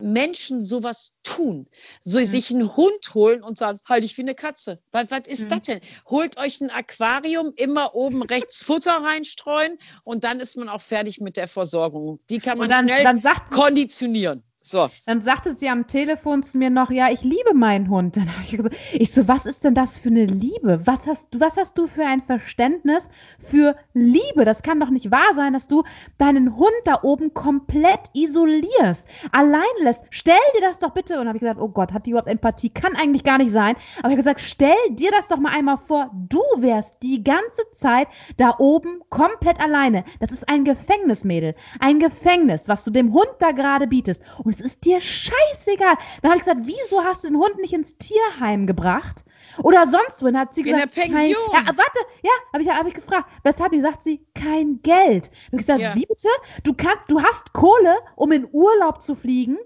Menschen sowas tun, so mhm. sich einen Hund holen und sagen, halt ich wie eine Katze. Was, was ist mhm. das denn? Holt euch ein Aquarium, immer oben rechts Futter reinstreuen und dann ist man auch fertig mit der Versorgung. Die kann man dann, schnell dann sagt, konditionieren. So. Dann sagte sie am Telefon zu mir noch, ja, ich liebe meinen Hund. Dann habe ich gesagt, ich so, was ist denn das für eine Liebe? Was hast du, was hast du für ein Verständnis für Liebe? Das kann doch nicht wahr sein, dass du deinen Hund da oben komplett isolierst, allein lässt. Stell dir das doch bitte. Und habe ich gesagt, oh Gott, hat die überhaupt Empathie? Kann eigentlich gar nicht sein. Aber ich habe gesagt, stell dir das doch mal einmal vor. Du wärst die ganze Zeit da oben komplett alleine. Das ist ein Gefängnismädel. Ein Gefängnis, was du dem Hund da gerade bietest. Und es ist dir scheißegal. Dann habe ich gesagt, wieso hast du den Hund nicht ins Tierheim gebracht? Oder sonst wo. Dann hat sie gesagt, in der Pension. Kein, ja, warte, ja, habe ich, hab ich gefragt. Weshalb? Die sagt sie, kein Geld. Dann habe ich gesagt, ja. wie bitte? Du, kannst, du hast Kohle, um in Urlaub zu fliegen,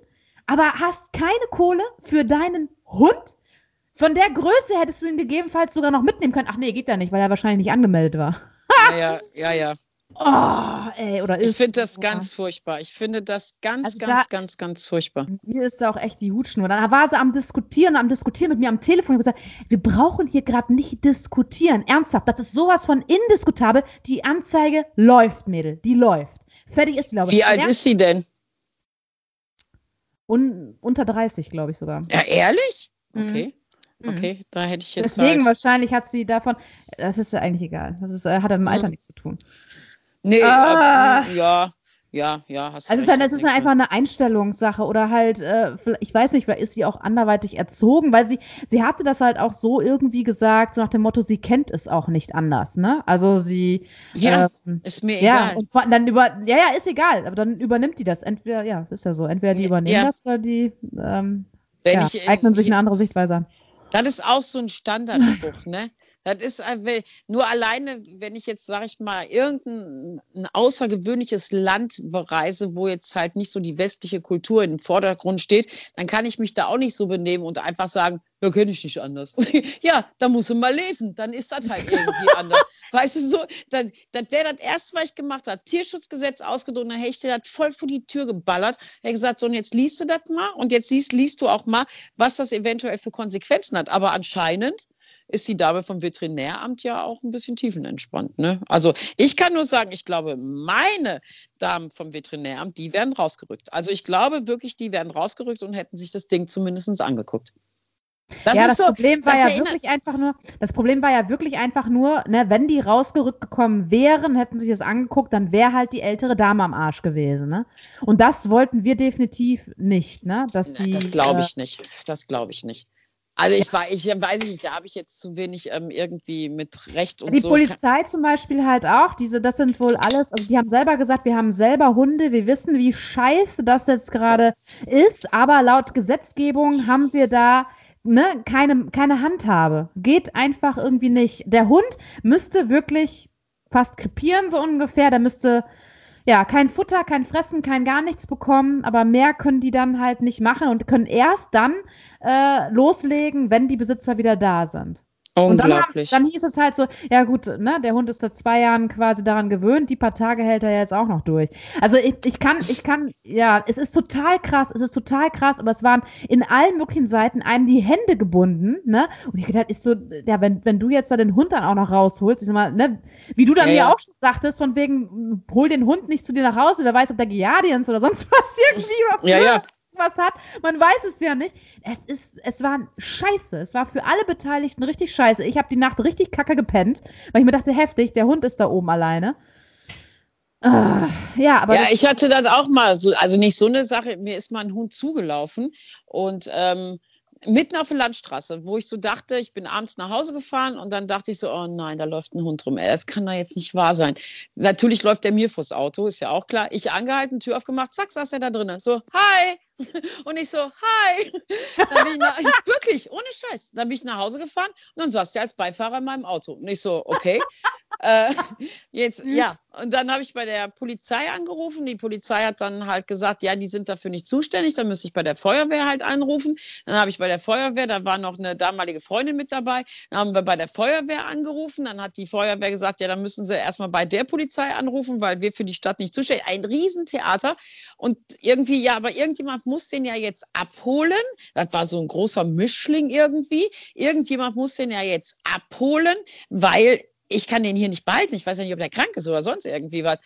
aber hast keine Kohle für deinen Hund? Von der Größe hättest du ihn gegebenenfalls sogar noch mitnehmen können. Ach nee, geht ja nicht, weil er wahrscheinlich nicht angemeldet war. ja, ja, ja, ja. Oh, ey, oder ist. Ich finde das ganz furchtbar. Ich finde das ganz, also ganz, da, ganz, ganz furchtbar. Mir ist da auch echt die Hutschnur. Dann war sie am Diskutieren, am Diskutieren mit mir am Telefon und gesagt, wir brauchen hier gerade nicht diskutieren. Ernsthaft, das ist sowas von indiskutabel. Die Anzeige läuft, Mädel. Die läuft. Fertig ist die, glaube ich. Wie alt ist sie denn? Un, unter 30, glaube ich sogar. Ja, ehrlich? Mhm. Okay. Mhm. Okay, da hätte ich jetzt. Deswegen halt wahrscheinlich hat sie davon. Das ist ja eigentlich egal. Das ist, äh, hat mit dem Alter mhm. nichts zu tun. Nee, ah. äh, ja, ja, ja, hast Also recht, es ist einfach eine Einstellungssache oder halt, äh, ich weiß nicht, vielleicht ist sie auch anderweitig erzogen, weil sie, sie hatte das halt auch so irgendwie gesagt, so nach dem Motto, sie kennt es auch nicht anders, ne? Also sie. Ja, ähm, ist mir ja, egal. Und dann über, ja, ja, ist egal, aber dann übernimmt die das. Entweder, ja, ist ja so, entweder die übernehmen ja. das oder die ähm, ja, ich, eignen sich eine andere Sichtweise an. Das ist auch so ein Standardspruch, ne? Das ist nur alleine, wenn ich jetzt, sage ich mal, irgendein außergewöhnliches Land bereise, wo jetzt halt nicht so die westliche Kultur im Vordergrund steht, dann kann ich mich da auch nicht so benehmen und einfach sagen, ja, kenne ich nicht anders. ja, da muss man mal lesen, dann ist das halt irgendwie anders. Weißt du, so, dann, das wäre das erste, was ich gemacht habe, Tierschutzgesetz ausgedrückt, dann hätte ich dir das voll vor die Tür geballert. Er hat gesagt, so, und jetzt liest du das mal und jetzt liest, liest du auch mal, was das eventuell für Konsequenzen hat. Aber anscheinend ist die Dame vom Veterinäramt ja auch ein bisschen tiefenentspannt. Ne? Also ich kann nur sagen, ich glaube, meine Damen vom Veterinäramt, die werden rausgerückt. Also ich glaube wirklich, die werden rausgerückt und hätten sich das Ding zumindest angeguckt. Das ja, das so, Problem war das ja wirklich einfach nur, das Problem war ja wirklich einfach nur, ne, wenn die rausgerückt gekommen wären, hätten sich das angeguckt, dann wäre halt die ältere Dame am Arsch gewesen, ne? Und das wollten wir definitiv nicht, ne? Dass die, das glaube ich äh, nicht. Das glaube ich nicht. Also ich, war, ich weiß nicht, da habe ich jetzt zu wenig ähm, irgendwie mit Recht und die so. Die Polizei zum Beispiel halt auch, diese, das sind wohl alles, also die haben selber gesagt, wir haben selber Hunde, wir wissen, wie scheiße das jetzt gerade ist, aber laut Gesetzgebung haben wir da ne, keine, keine Handhabe. Geht einfach irgendwie nicht. Der Hund müsste wirklich fast krepieren, so ungefähr, der müsste ja, kein Futter, kein Fressen, kein gar nichts bekommen, aber mehr können die dann halt nicht machen und können erst dann äh, loslegen, wenn die Besitzer wieder da sind. Unglaublich. Dann, dann, hieß es halt so, ja gut, ne, der Hund ist seit zwei Jahren quasi daran gewöhnt, die paar Tage hält er jetzt auch noch durch. Also ich, ich kann, ich kann, ja, es ist total krass, es ist total krass, aber es waren in allen möglichen Seiten einem die Hände gebunden, ne? Und ich gedacht, ist so, ja, wenn, wenn du jetzt da den Hund dann auch noch rausholst, ich sag mal, ne, wie du dann ja, mir ja. auch schon sagtest, von wegen, hol den Hund nicht zu dir nach Hause, wer weiß, ob der Giardians oder sonst was irgendwie ja, ja was hat. Man weiß es ja nicht. Es ist, es war scheiße. Es war für alle Beteiligten richtig scheiße. Ich habe die Nacht richtig kacke gepennt, weil ich mir dachte, heftig, der Hund ist da oben alleine. Uh, ja, aber. Ja, ich hatte das auch mal so, also nicht so eine Sache, mir ist mal ein Hund zugelaufen und ähm, mitten auf der Landstraße, wo ich so dachte, ich bin abends nach Hause gefahren und dann dachte ich so, oh nein, da läuft ein Hund rum. Das kann da jetzt nicht wahr sein. Natürlich läuft der mir vors Auto, ist ja auch klar. Ich angehalten, Tür aufgemacht, zack, saß er da drinnen. So, hi. Und ich so, hi. Dann bin ich nach, wirklich, ohne Scheiß. Dann bin ich nach Hause gefahren und dann saß der als Beifahrer in meinem Auto. Und ich so, okay. äh, jetzt, ja. Und dann habe ich bei der Polizei angerufen. Die Polizei hat dann halt gesagt, ja, die sind dafür nicht zuständig. Dann müsste ich bei der Feuerwehr halt anrufen. Dann habe ich bei der Feuerwehr, da war noch eine damalige Freundin mit dabei. Dann haben wir bei der Feuerwehr angerufen. Dann hat die Feuerwehr gesagt, ja, dann müssen sie erstmal bei der Polizei anrufen, weil wir für die Stadt nicht zuständig sind. Ein Riesentheater. Und irgendwie, ja, aber irgendjemand muss den ja jetzt abholen. Das war so ein großer Mischling irgendwie. Irgendjemand muss den ja jetzt abholen, weil ich kann den hier nicht behalten. Ich weiß ja nicht, ob der krank ist oder sonst irgendwie was.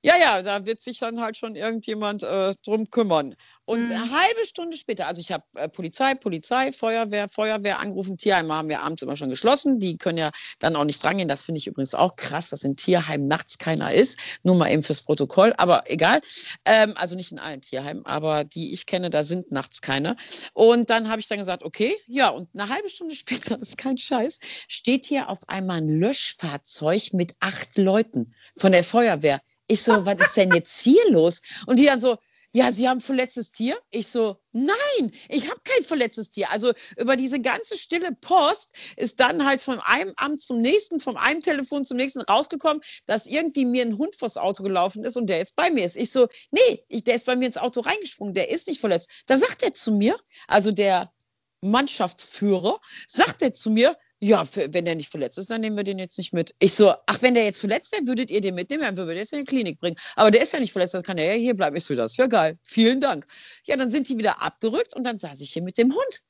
Ja, ja, da wird sich dann halt schon irgendjemand äh, drum kümmern. Und mhm. eine halbe Stunde später, also ich habe äh, Polizei, Polizei, Feuerwehr, Feuerwehr angerufen. Tierheime haben wir abends immer schon geschlossen. Die können ja dann auch nicht drangehen. Das finde ich übrigens auch krass, dass in Tierheimen nachts keiner ist. Nur mal eben fürs Protokoll, aber egal. Ähm, also nicht in allen Tierheimen, aber die ich kenne, da sind nachts keine. Und dann habe ich dann gesagt, okay, ja, und eine halbe Stunde später, das ist kein Scheiß, steht hier auf einmal ein Löschfahrzeug mit acht Leuten von der Feuerwehr ich so, was ist denn jetzt hier los? Und die dann so, ja, Sie haben verletztes Tier? Ich so, nein, ich habe kein verletztes Tier. Also über diese ganze stille Post ist dann halt von einem Amt zum nächsten, vom einem Telefon zum nächsten rausgekommen, dass irgendwie mir ein Hund vors Auto gelaufen ist und der jetzt bei mir ist. Ich so, nee, ich, der ist bei mir ins Auto reingesprungen, der ist nicht verletzt. Da sagt er zu mir, also der Mannschaftsführer, sagt er zu mir, ja, für, wenn der nicht verletzt ist, dann nehmen wir den jetzt nicht mit. Ich so, ach, wenn der jetzt verletzt wäre, würdet ihr den mitnehmen, dann würdet ihr jetzt in die Klinik bringen. Aber der ist ja nicht verletzt, dann kann er ja hier bleiben. Ich so, das wäre geil. Vielen Dank. Ja, dann sind die wieder abgerückt und dann saß ich hier mit dem Hund.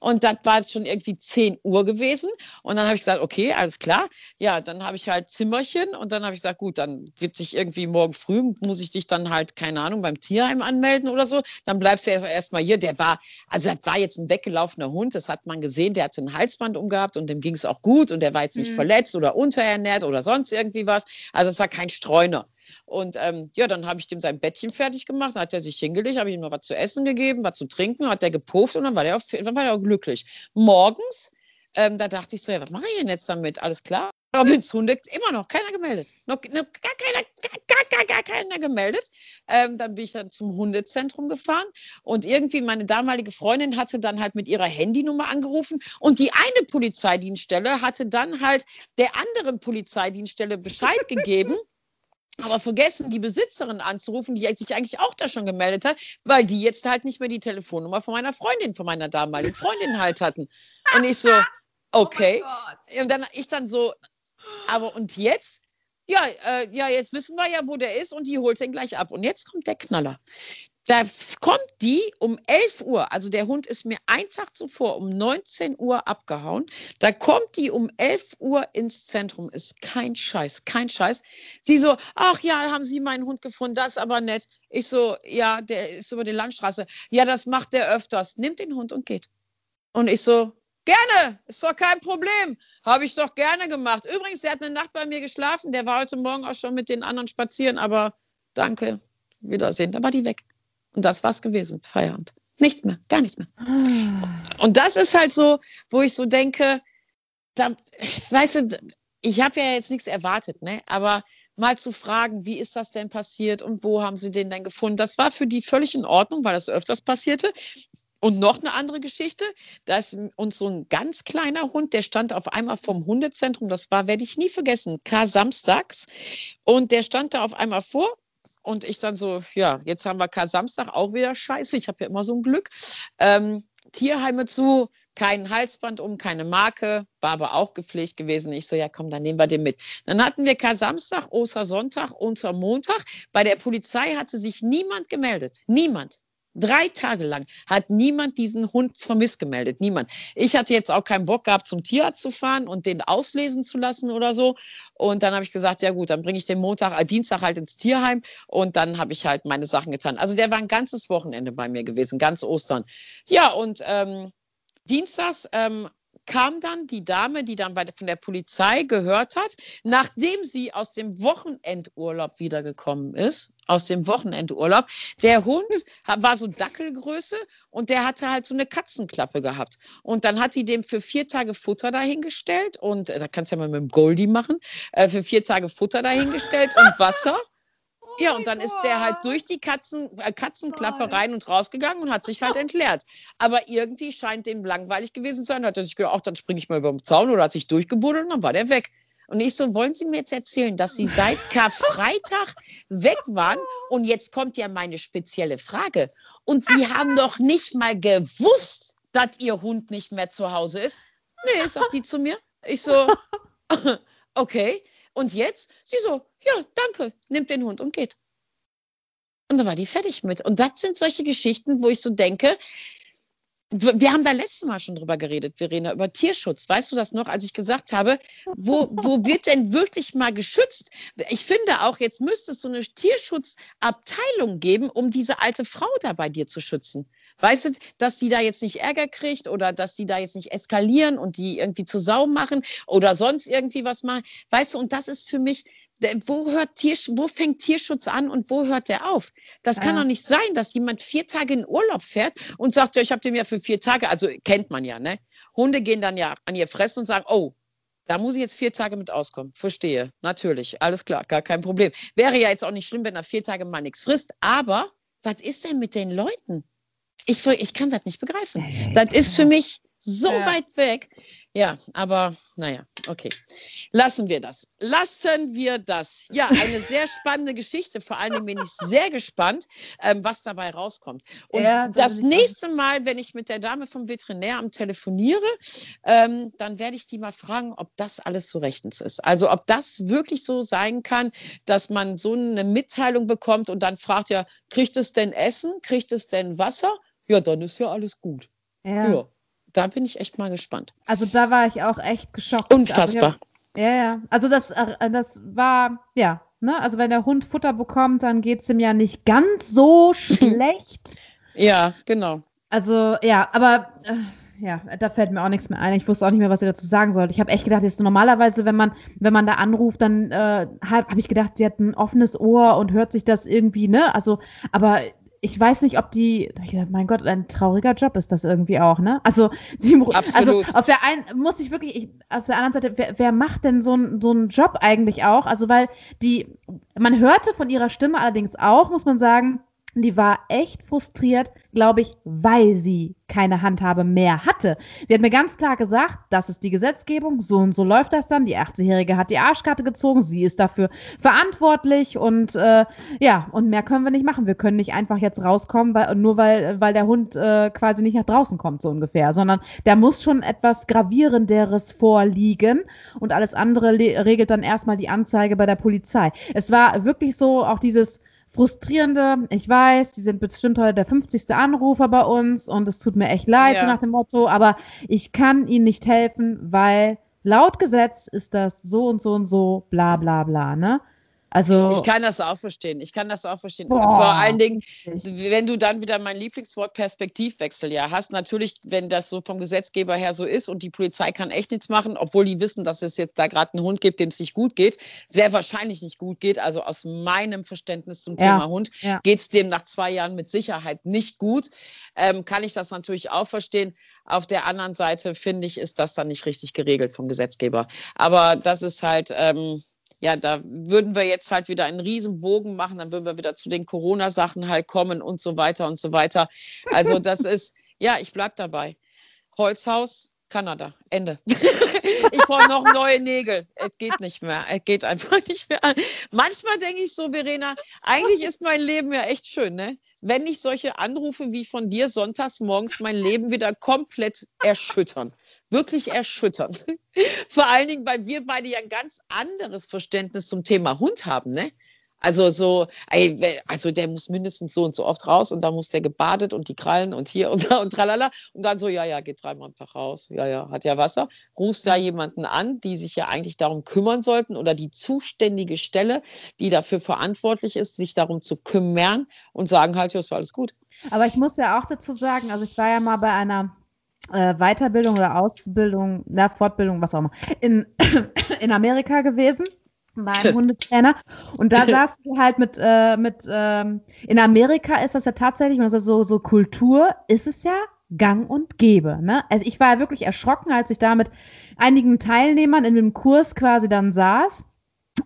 Und das war schon irgendwie 10 Uhr gewesen. Und dann habe ich gesagt, okay, alles klar. Ja, dann habe ich halt Zimmerchen und dann habe ich gesagt, gut, dann wird sich irgendwie morgen früh, muss ich dich dann halt, keine Ahnung, beim Tierheim anmelden oder so. Dann bleibst du erst, erst mal hier. Der war, also das war jetzt ein weggelaufener Hund, das hat man gesehen, der hatte ein Halsband umgehabt und dem ging es auch gut und der war jetzt nicht mhm. verletzt oder unterernährt oder sonst irgendwie was. Also es war kein Streuner. Und ähm, ja, dann habe ich dem sein Bettchen fertig gemacht, dann hat er sich hingelegt, habe ich ihm noch was zu essen gegeben, was zu trinken, hat er gepufft und dann war der, auf, dann war der auch glücklich. Morgens, ähm, da dachte ich so, ja, was mache ich denn jetzt damit? Alles klar. Robins Hunde, immer noch keiner gemeldet. Noch, noch gar, keiner, gar, gar, gar keiner gemeldet. Ähm, dann bin ich dann zum Hundezentrum gefahren und irgendwie meine damalige Freundin hatte dann halt mit ihrer Handynummer angerufen und die eine Polizeidienststelle hatte dann halt der anderen Polizeidienststelle Bescheid gegeben aber vergessen, die Besitzerin anzurufen, die sich eigentlich auch da schon gemeldet hat, weil die jetzt halt nicht mehr die Telefonnummer von meiner Freundin, von meiner damaligen Freundin halt hatten. Und ich so, oh okay. Oh und dann ich dann so, aber und jetzt? Ja, äh, ja, jetzt wissen wir ja, wo der ist und die holt den gleich ab. Und jetzt kommt der Knaller. Da kommt die um 11 Uhr, also der Hund ist mir einen Tag zuvor um 19 Uhr abgehauen. Da kommt die um 11 Uhr ins Zentrum. Ist kein Scheiß, kein Scheiß. Sie so, ach ja, haben Sie meinen Hund gefunden, das ist aber nett. Ich so, ja, der ist über die Landstraße. Ja, das macht der öfters. Nimmt den Hund und geht. Und ich so, Gerne, ist doch kein Problem. Habe ich doch gerne gemacht. Übrigens, der hat eine Nacht bei mir geschlafen. Der war heute Morgen auch schon mit den anderen spazieren, aber danke, Wiedersehen. Da war die weg. Und das war's gewesen. Feierabend. Nichts mehr, gar nichts mehr. Ah. Und das ist halt so, wo ich so denke, da, weißt du, ich habe ja jetzt nichts erwartet, ne? Aber mal zu fragen, wie ist das denn passiert und wo haben sie den denn gefunden? Das war für die völlig in Ordnung, weil das öfters passierte. Und noch eine andere Geschichte, da ist uns so ein ganz kleiner Hund, der stand auf einmal vom Hundezentrum, das war, werde ich nie vergessen, K. Samstags. Und der stand da auf einmal vor und ich dann so, ja, jetzt haben wir kein Samstag, auch wieder scheiße. Ich habe ja immer so ein Glück. Ähm, Tierheime zu, kein Halsband um, keine Marke, war aber auch gepflegt gewesen. Ich so, ja komm, dann nehmen wir den mit. Dann hatten wir kein Samstag, Ostersonntag, Ostermontag. Bei der Polizei hatte sich niemand gemeldet. Niemand. Drei Tage lang hat niemand diesen Hund vermisst gemeldet. Niemand. Ich hatte jetzt auch keinen Bock gehabt, zum Tierarzt zu fahren und den auslesen zu lassen oder so. Und dann habe ich gesagt, ja gut, dann bringe ich den Montag, äh, Dienstag halt ins Tierheim und dann habe ich halt meine Sachen getan. Also der war ein ganzes Wochenende bei mir gewesen, ganz Ostern. Ja, und ähm, Dienstags ähm, kam dann die Dame, die dann bei, von der Polizei gehört hat, nachdem sie aus dem Wochenendurlaub wiedergekommen ist, aus dem Wochenendurlaub. Der Hund war so Dackelgröße und der hatte halt so eine Katzenklappe gehabt. Und dann hat sie dem für vier Tage Futter dahingestellt und äh, da kannst du ja mal mit dem Goldie machen, äh, für vier Tage Futter dahingestellt und Wasser. Ja, und dann ist der halt durch die Katzen, äh, Katzenklappe rein und rausgegangen und hat sich halt entleert. Aber irgendwie scheint dem langweilig gewesen zu sein. Hat er sich gedacht, ach, dann springe ich mal über den Zaun oder hat sich durchgebuddelt und dann war der weg. Und ich so, wollen Sie mir jetzt erzählen, dass Sie seit Karfreitag weg waren? Und jetzt kommt ja meine spezielle Frage. Und Sie haben doch nicht mal gewusst, dass Ihr Hund nicht mehr zu Hause ist? Nee, sagt die zu mir. Ich so, okay. Und jetzt? Sie so, ja, danke, nimmt den Hund und geht. Und dann war die fertig mit. Und das sind solche Geschichten, wo ich so denke, wir haben da letztes Mal schon drüber geredet, Verena, über Tierschutz. Weißt du das noch, als ich gesagt habe, wo, wo wird denn wirklich mal geschützt? Ich finde auch, jetzt müsste es so eine Tierschutzabteilung geben, um diese alte Frau da bei dir zu schützen. Weißt du, dass sie da jetzt nicht Ärger kriegt oder dass sie da jetzt nicht eskalieren und die irgendwie zu Sau machen oder sonst irgendwie was machen. Weißt du, und das ist für mich, wo hört Tiersch wo fängt Tierschutz an und wo hört der auf? Das ja. kann doch nicht sein, dass jemand vier Tage in Urlaub fährt und sagt, ja, ich habe dem ja für vier Tage, also kennt man ja, ne? Hunde gehen dann ja an ihr Fressen und sagen, oh, da muss ich jetzt vier Tage mit auskommen. Verstehe. Natürlich. Alles klar. Gar kein Problem. Wäre ja jetzt auch nicht schlimm, wenn er vier Tage mal nichts frisst. Aber was ist denn mit den Leuten? Ich, ich kann das nicht begreifen. Das ist für mich so ja. weit weg. Ja, aber naja, okay. Lassen wir das. Lassen wir das. Ja, eine sehr spannende Geschichte. Vor allen Dingen bin ich sehr gespannt, ähm, was dabei rauskommt. Und ja, das, das nächste Mal, wenn ich mit der Dame vom Veterinäramt telefoniere, ähm, dann werde ich die mal fragen, ob das alles so rechtens ist. Also ob das wirklich so sein kann, dass man so eine Mitteilung bekommt und dann fragt ja, kriegt es denn Essen? Kriegt es denn Wasser? Ja, dann ist ja alles gut. ja. ja da bin ich echt mal gespannt. Also da war ich auch echt geschockt. Unfassbar. Hab, ja, ja. Also das, äh, das war, ja, ne? Also wenn der Hund Futter bekommt, dann geht es ihm ja nicht ganz so schlecht. ja, genau. Also, ja, aber äh, ja, da fällt mir auch nichts mehr ein. Ich wusste auch nicht mehr, was ich dazu sagen sollte. Ich habe echt gedacht, jetzt normalerweise, wenn man, wenn man da anruft, dann äh, habe hab ich gedacht, sie hat ein offenes Ohr und hört sich das irgendwie, ne? Also, aber ich weiß nicht, ob die, mein Gott, ein trauriger Job ist das irgendwie auch, ne? Also, sie, also Absolut. also auf der einen muss ich wirklich, ich, auf der anderen Seite, wer, wer macht denn so, ein, so einen Job eigentlich auch? Also, weil die, man hörte von ihrer Stimme allerdings auch, muss man sagen, die war echt frustriert, glaube ich, weil sie keine Handhabe mehr hatte. Sie hat mir ganz klar gesagt, das ist die Gesetzgebung, so und so läuft das dann. Die 80-Jährige hat die Arschkarte gezogen, sie ist dafür verantwortlich und äh, ja, und mehr können wir nicht machen. Wir können nicht einfach jetzt rauskommen, weil, nur weil, weil der Hund äh, quasi nicht nach draußen kommt, so ungefähr, sondern da muss schon etwas Gravierenderes vorliegen und alles andere regelt dann erstmal die Anzeige bei der Polizei. Es war wirklich so, auch dieses frustrierende, ich weiß, die sind bestimmt heute der 50. Anrufer bei uns und es tut mir echt leid, ja. so nach dem Motto, aber ich kann ihnen nicht helfen, weil laut Gesetz ist das so und so und so, bla bla bla, ne? Also ich kann das auch verstehen. Ich kann das auch verstehen. Boah, Vor allen Dingen, wenn du dann wieder mein Lieblingswort Perspektivwechsel ja hast, natürlich, wenn das so vom Gesetzgeber her so ist und die Polizei kann echt nichts machen, obwohl die wissen, dass es jetzt da gerade einen Hund gibt, dem es nicht gut geht, sehr wahrscheinlich nicht gut geht. Also aus meinem Verständnis zum ja, Thema Hund ja. geht es dem nach zwei Jahren mit Sicherheit nicht gut. Ähm, kann ich das natürlich auch verstehen. Auf der anderen Seite finde ich, ist das dann nicht richtig geregelt vom Gesetzgeber. Aber das ist halt ähm, ja, da würden wir jetzt halt wieder einen riesen Bogen machen, dann würden wir wieder zu den Corona-Sachen halt kommen und so weiter und so weiter. Also das ist, ja, ich bleib dabei. Holzhaus, Kanada, Ende. ich brauche noch neue Nägel. Es geht nicht mehr. Es geht einfach nicht mehr. Manchmal denke ich so, Verena, eigentlich ist mein Leben ja echt schön, ne? Wenn nicht solche Anrufe wie von dir sonntags morgens mein Leben wieder komplett erschüttern wirklich erschütternd. Vor allen Dingen, weil wir beide ja ein ganz anderes Verständnis zum Thema Hund haben, ne? Also so, also der muss mindestens so und so oft raus und da muss der gebadet und die Krallen und hier und da und tralala. Und dann so, ja, ja, geht dreimal Tag raus. Ja, ja, hat ja Wasser. Rufst da jemanden an, die sich ja eigentlich darum kümmern sollten oder die zuständige Stelle, die dafür verantwortlich ist, sich darum zu kümmern und sagen halt, ja, ist alles gut. Aber ich muss ja auch dazu sagen, also ich war ja mal bei einer äh, Weiterbildung oder Ausbildung, na, Fortbildung, was auch immer, in, in Amerika gewesen beim Hundetrainer. Und da saßen wir halt mit, äh, mit ähm, in Amerika ist das ja tatsächlich, und das ist so, so Kultur, ist es ja gang und gäbe. Ne? Also ich war ja wirklich erschrocken, als ich da mit einigen Teilnehmern in dem Kurs quasi dann saß.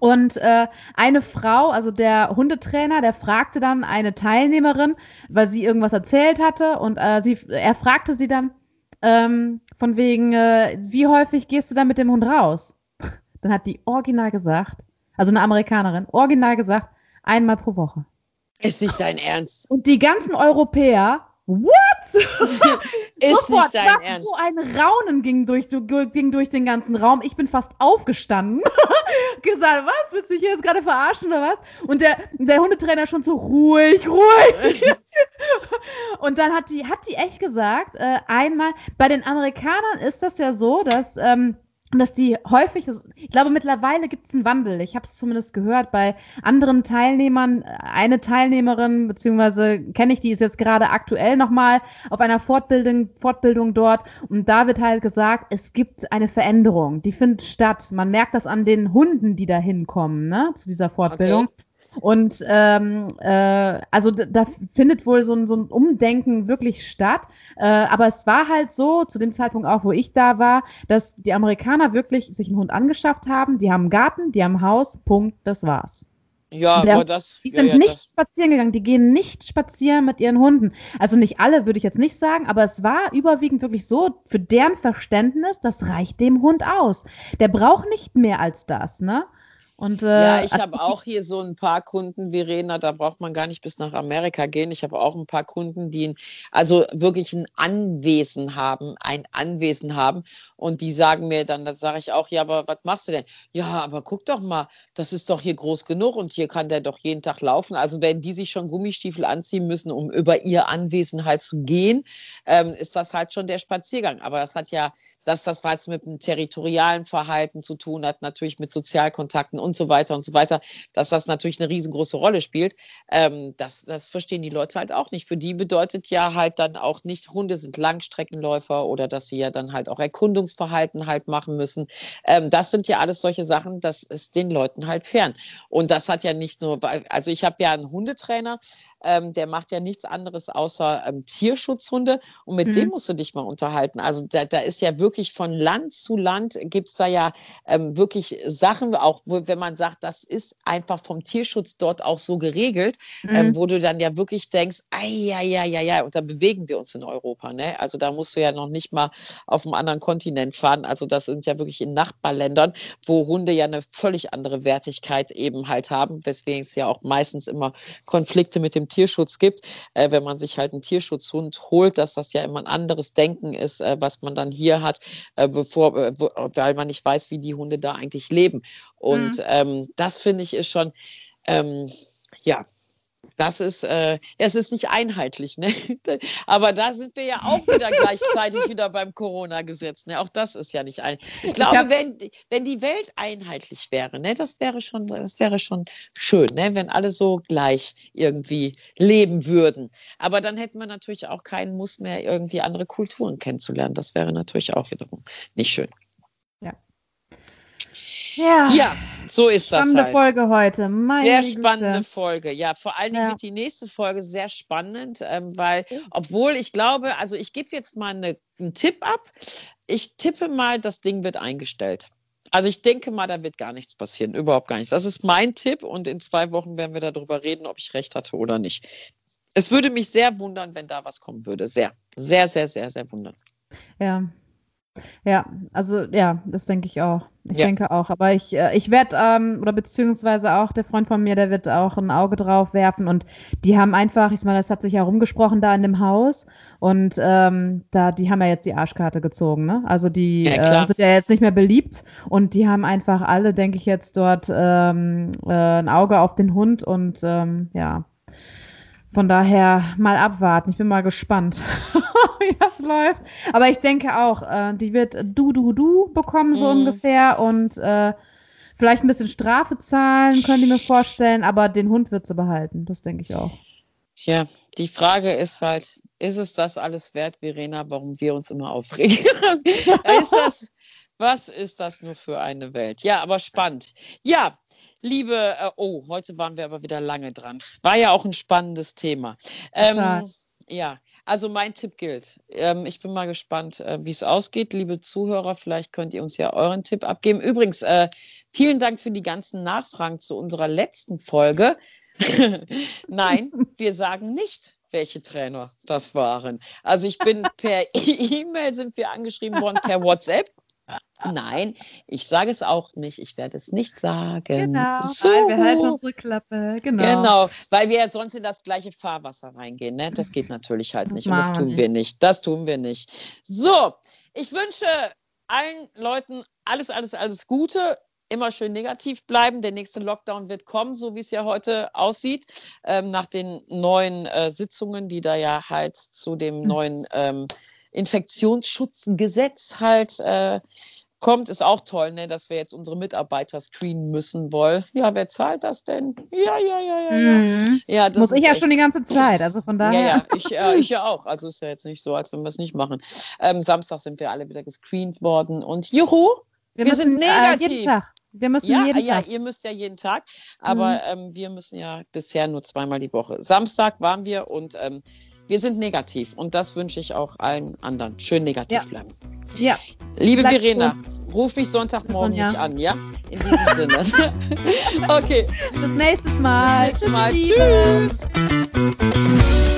Und äh, eine Frau, also der Hundetrainer, der fragte dann eine Teilnehmerin, weil sie irgendwas erzählt hatte, und äh, sie, er fragte sie dann ähm, von wegen, äh, wie häufig gehst du da mit dem Hund raus? Dann hat die original gesagt, also eine Amerikanerin, original gesagt, einmal pro Woche. Ist nicht dein Ernst. Und die ganzen Europäer What? Ist Sofort, nicht dein Ernst. So ein Raunen ging durch, ging durch den ganzen Raum. Ich bin fast aufgestanden. gesagt, was? Willst du dich jetzt gerade verarschen oder was? Und der, der Hundetrainer schon so ruhig, ruhig. und dann hat die, hat die echt gesagt, äh, einmal, bei den Amerikanern ist das ja so, dass ähm, dass die häufig, ich glaube mittlerweile gibt es einen Wandel. Ich habe es zumindest gehört bei anderen Teilnehmern. Eine Teilnehmerin, beziehungsweise kenne ich, die ist jetzt gerade aktuell nochmal auf einer Fortbildung, Fortbildung dort. Und da wird halt gesagt, es gibt eine Veränderung, die findet statt. Man merkt das an den Hunden, die da hinkommen, ne, zu dieser Fortbildung. Okay. Und ähm, äh, also da findet wohl so ein, so ein Umdenken wirklich statt. Äh, aber es war halt so, zu dem Zeitpunkt auch, wo ich da war, dass die Amerikaner wirklich sich einen Hund angeschafft haben. Die haben einen Garten, die haben ein Haus, Punkt, das war's. Ja, der, aber das. Die sind ja, ja, nicht das. spazieren gegangen, die gehen nicht spazieren mit ihren Hunden. Also nicht alle, würde ich jetzt nicht sagen, aber es war überwiegend wirklich so, für deren Verständnis, das reicht dem Hund aus. Der braucht nicht mehr als das, ne? Und, äh, ja, ich habe auch hier so ein paar Kunden, Verena, da braucht man gar nicht bis nach Amerika gehen. Ich habe auch ein paar Kunden, die also wirklich ein Anwesen haben, ein Anwesen haben. Und die sagen mir dann, da sage ich auch, ja, aber was machst du denn? Ja, aber guck doch mal, das ist doch hier groß genug und hier kann der doch jeden Tag laufen. Also wenn die sich schon Gummistiefel anziehen müssen, um über ihr Anwesen halt zu gehen, ähm, ist das halt schon der Spaziergang. Aber das hat ja, dass das was mit dem territorialen Verhalten zu tun hat, natürlich mit Sozialkontakten und so weiter und so weiter, dass das natürlich eine riesengroße Rolle spielt. Ähm, das, das verstehen die Leute halt auch nicht. Für die bedeutet ja halt dann auch nicht, Hunde sind Langstreckenläufer oder dass sie ja dann halt auch Erkundungsverhalten halt machen müssen. Ähm, das sind ja alles solche Sachen, das ist den Leuten halt fern. Und das hat ja nicht nur, also ich habe ja einen Hundetrainer, ähm, der macht ja nichts anderes außer ähm, Tierschutzhunde und mit mhm. dem musst du dich mal unterhalten. Also da, da ist ja wirklich von Land zu Land gibt es da ja ähm, wirklich Sachen, auch wo, wenn man sagt, das ist einfach vom Tierschutz dort auch so geregelt, ähm, mhm. ähm, wo du dann ja wirklich denkst, ja, ja, ja, ja, und da bewegen wir uns in Europa. Ne? Also da musst du ja noch nicht mal auf einem anderen Kontinent fahren. Also das sind ja wirklich in Nachbarländern, wo Hunde ja eine völlig andere Wertigkeit eben halt haben, weswegen es ja auch meistens immer Konflikte mit dem Tierschutz gibt, äh, wenn man sich halt einen Tierschutzhund holt, dass das ja immer ein anderes Denken ist, äh, was man dann hier hat, äh, bevor, äh, weil man nicht weiß, wie die Hunde da eigentlich leben. Und mhm. ähm, das finde ich ist schon, ähm, ja, das ist, äh, es ist nicht einheitlich, ne? Aber da sind wir ja auch wieder gleichzeitig wieder beim Corona-Gesetz, ne? Auch das ist ja nicht ein. Ich glaube, ich hab, wenn, wenn die Welt einheitlich wäre, ne, das wäre schon, das wäre schon schön, ne? Wenn alle so gleich irgendwie leben würden. Aber dann hätten wir natürlich auch keinen Muss mehr, irgendwie andere Kulturen kennenzulernen. Das wäre natürlich auch wiederum nicht schön. Ja. ja, so ist das spannende halt. Folge heute. Meine sehr Güte. spannende Folge. Ja, vor allen Dingen ja. wird die nächste Folge sehr spannend, ähm, weil, obwohl ich glaube, also ich gebe jetzt mal eine, einen Tipp ab. Ich tippe mal, das Ding wird eingestellt. Also ich denke mal, da wird gar nichts passieren, überhaupt gar nichts. Das ist mein Tipp und in zwei Wochen werden wir darüber reden, ob ich recht hatte oder nicht. Es würde mich sehr wundern, wenn da was kommen würde. Sehr, sehr, sehr, sehr, sehr wundern. Ja, ja, also ja, das denke ich auch. Ich ja. denke auch. Aber ich, äh, ich werde, ähm, oder beziehungsweise auch der Freund von mir, der wird auch ein Auge drauf werfen. Und die haben einfach, ich meine, das hat sich ja rumgesprochen da in dem Haus. Und ähm, da, die haben ja jetzt die Arschkarte gezogen, ne? Also die ja, äh, sind ja jetzt nicht mehr beliebt. Und die haben einfach alle, denke ich, jetzt dort ähm, äh, ein Auge auf den Hund und ähm, ja. Von daher mal abwarten. Ich bin mal gespannt, wie das läuft. Aber ich denke auch, äh, die wird du, du, du bekommen, so mm. ungefähr. Und äh, vielleicht ein bisschen Strafe zahlen, können die mir vorstellen. Aber den Hund wird sie behalten. Das denke ich auch. Tja, die Frage ist halt, ist es das alles wert, Verena, warum wir uns immer aufregen? ist das, was ist das nur für eine Welt? Ja, aber spannend. Ja, liebe, äh, oh, heute waren wir aber wieder lange dran. War ja auch ein spannendes Thema. Ähm, ja, also mein Tipp gilt. Ähm, ich bin mal gespannt, äh, wie es ausgeht. Liebe Zuhörer, vielleicht könnt ihr uns ja euren Tipp abgeben. Übrigens, äh, vielen Dank für die ganzen Nachfragen zu unserer letzten Folge. Nein, wir sagen nicht, welche Trainer das waren. Also ich bin per E-Mail sind wir angeschrieben worden, per WhatsApp. Nein, ich sage es auch nicht. Ich werde es nicht sagen. Genau, so. wir halten unsere Klappe. Genau. genau, weil wir ja sonst in das gleiche Fahrwasser reingehen. Ne? Das geht natürlich halt das nicht. Und das tun wir nicht. Das tun wir nicht. So, ich wünsche allen Leuten alles, alles, alles Gute immer schön negativ bleiben. Der nächste Lockdown wird kommen, so wie es ja heute aussieht, ähm, nach den neuen äh, Sitzungen, die da ja halt zu dem hm. neuen ähm, Infektionsschutzgesetz halt äh, kommt, ist auch toll, ne, dass wir jetzt unsere Mitarbeiter screenen müssen wollen. Ja, wer zahlt das denn? Ja, ja, ja, ja. Mhm. ja Muss ich ja schon die ganze Zeit, also von daher. Ja, ja, ich, äh, ich ja auch. Also ist ja jetzt nicht so, als wenn wir es nicht machen. Ähm, Samstag sind wir alle wieder gescreent worden und juhu, wir, wir sind negativ. Äh, jeden Tag. Wir müssen ja, jeden ja, Tag. ihr müsst ja jeden Tag, aber mhm. ähm, wir müssen ja bisher nur zweimal die Woche. Samstag waren wir und ähm, wir sind negativ und das wünsche ich auch allen anderen. Schön negativ ja. bleiben. Ja. Liebe Bleib Verena, gut. ruf mich Sonntagmorgen ja. nicht an, ja? In diesem Sinne. okay. Bis nächstes Mal. Bis nächstes Mal. Tschüss.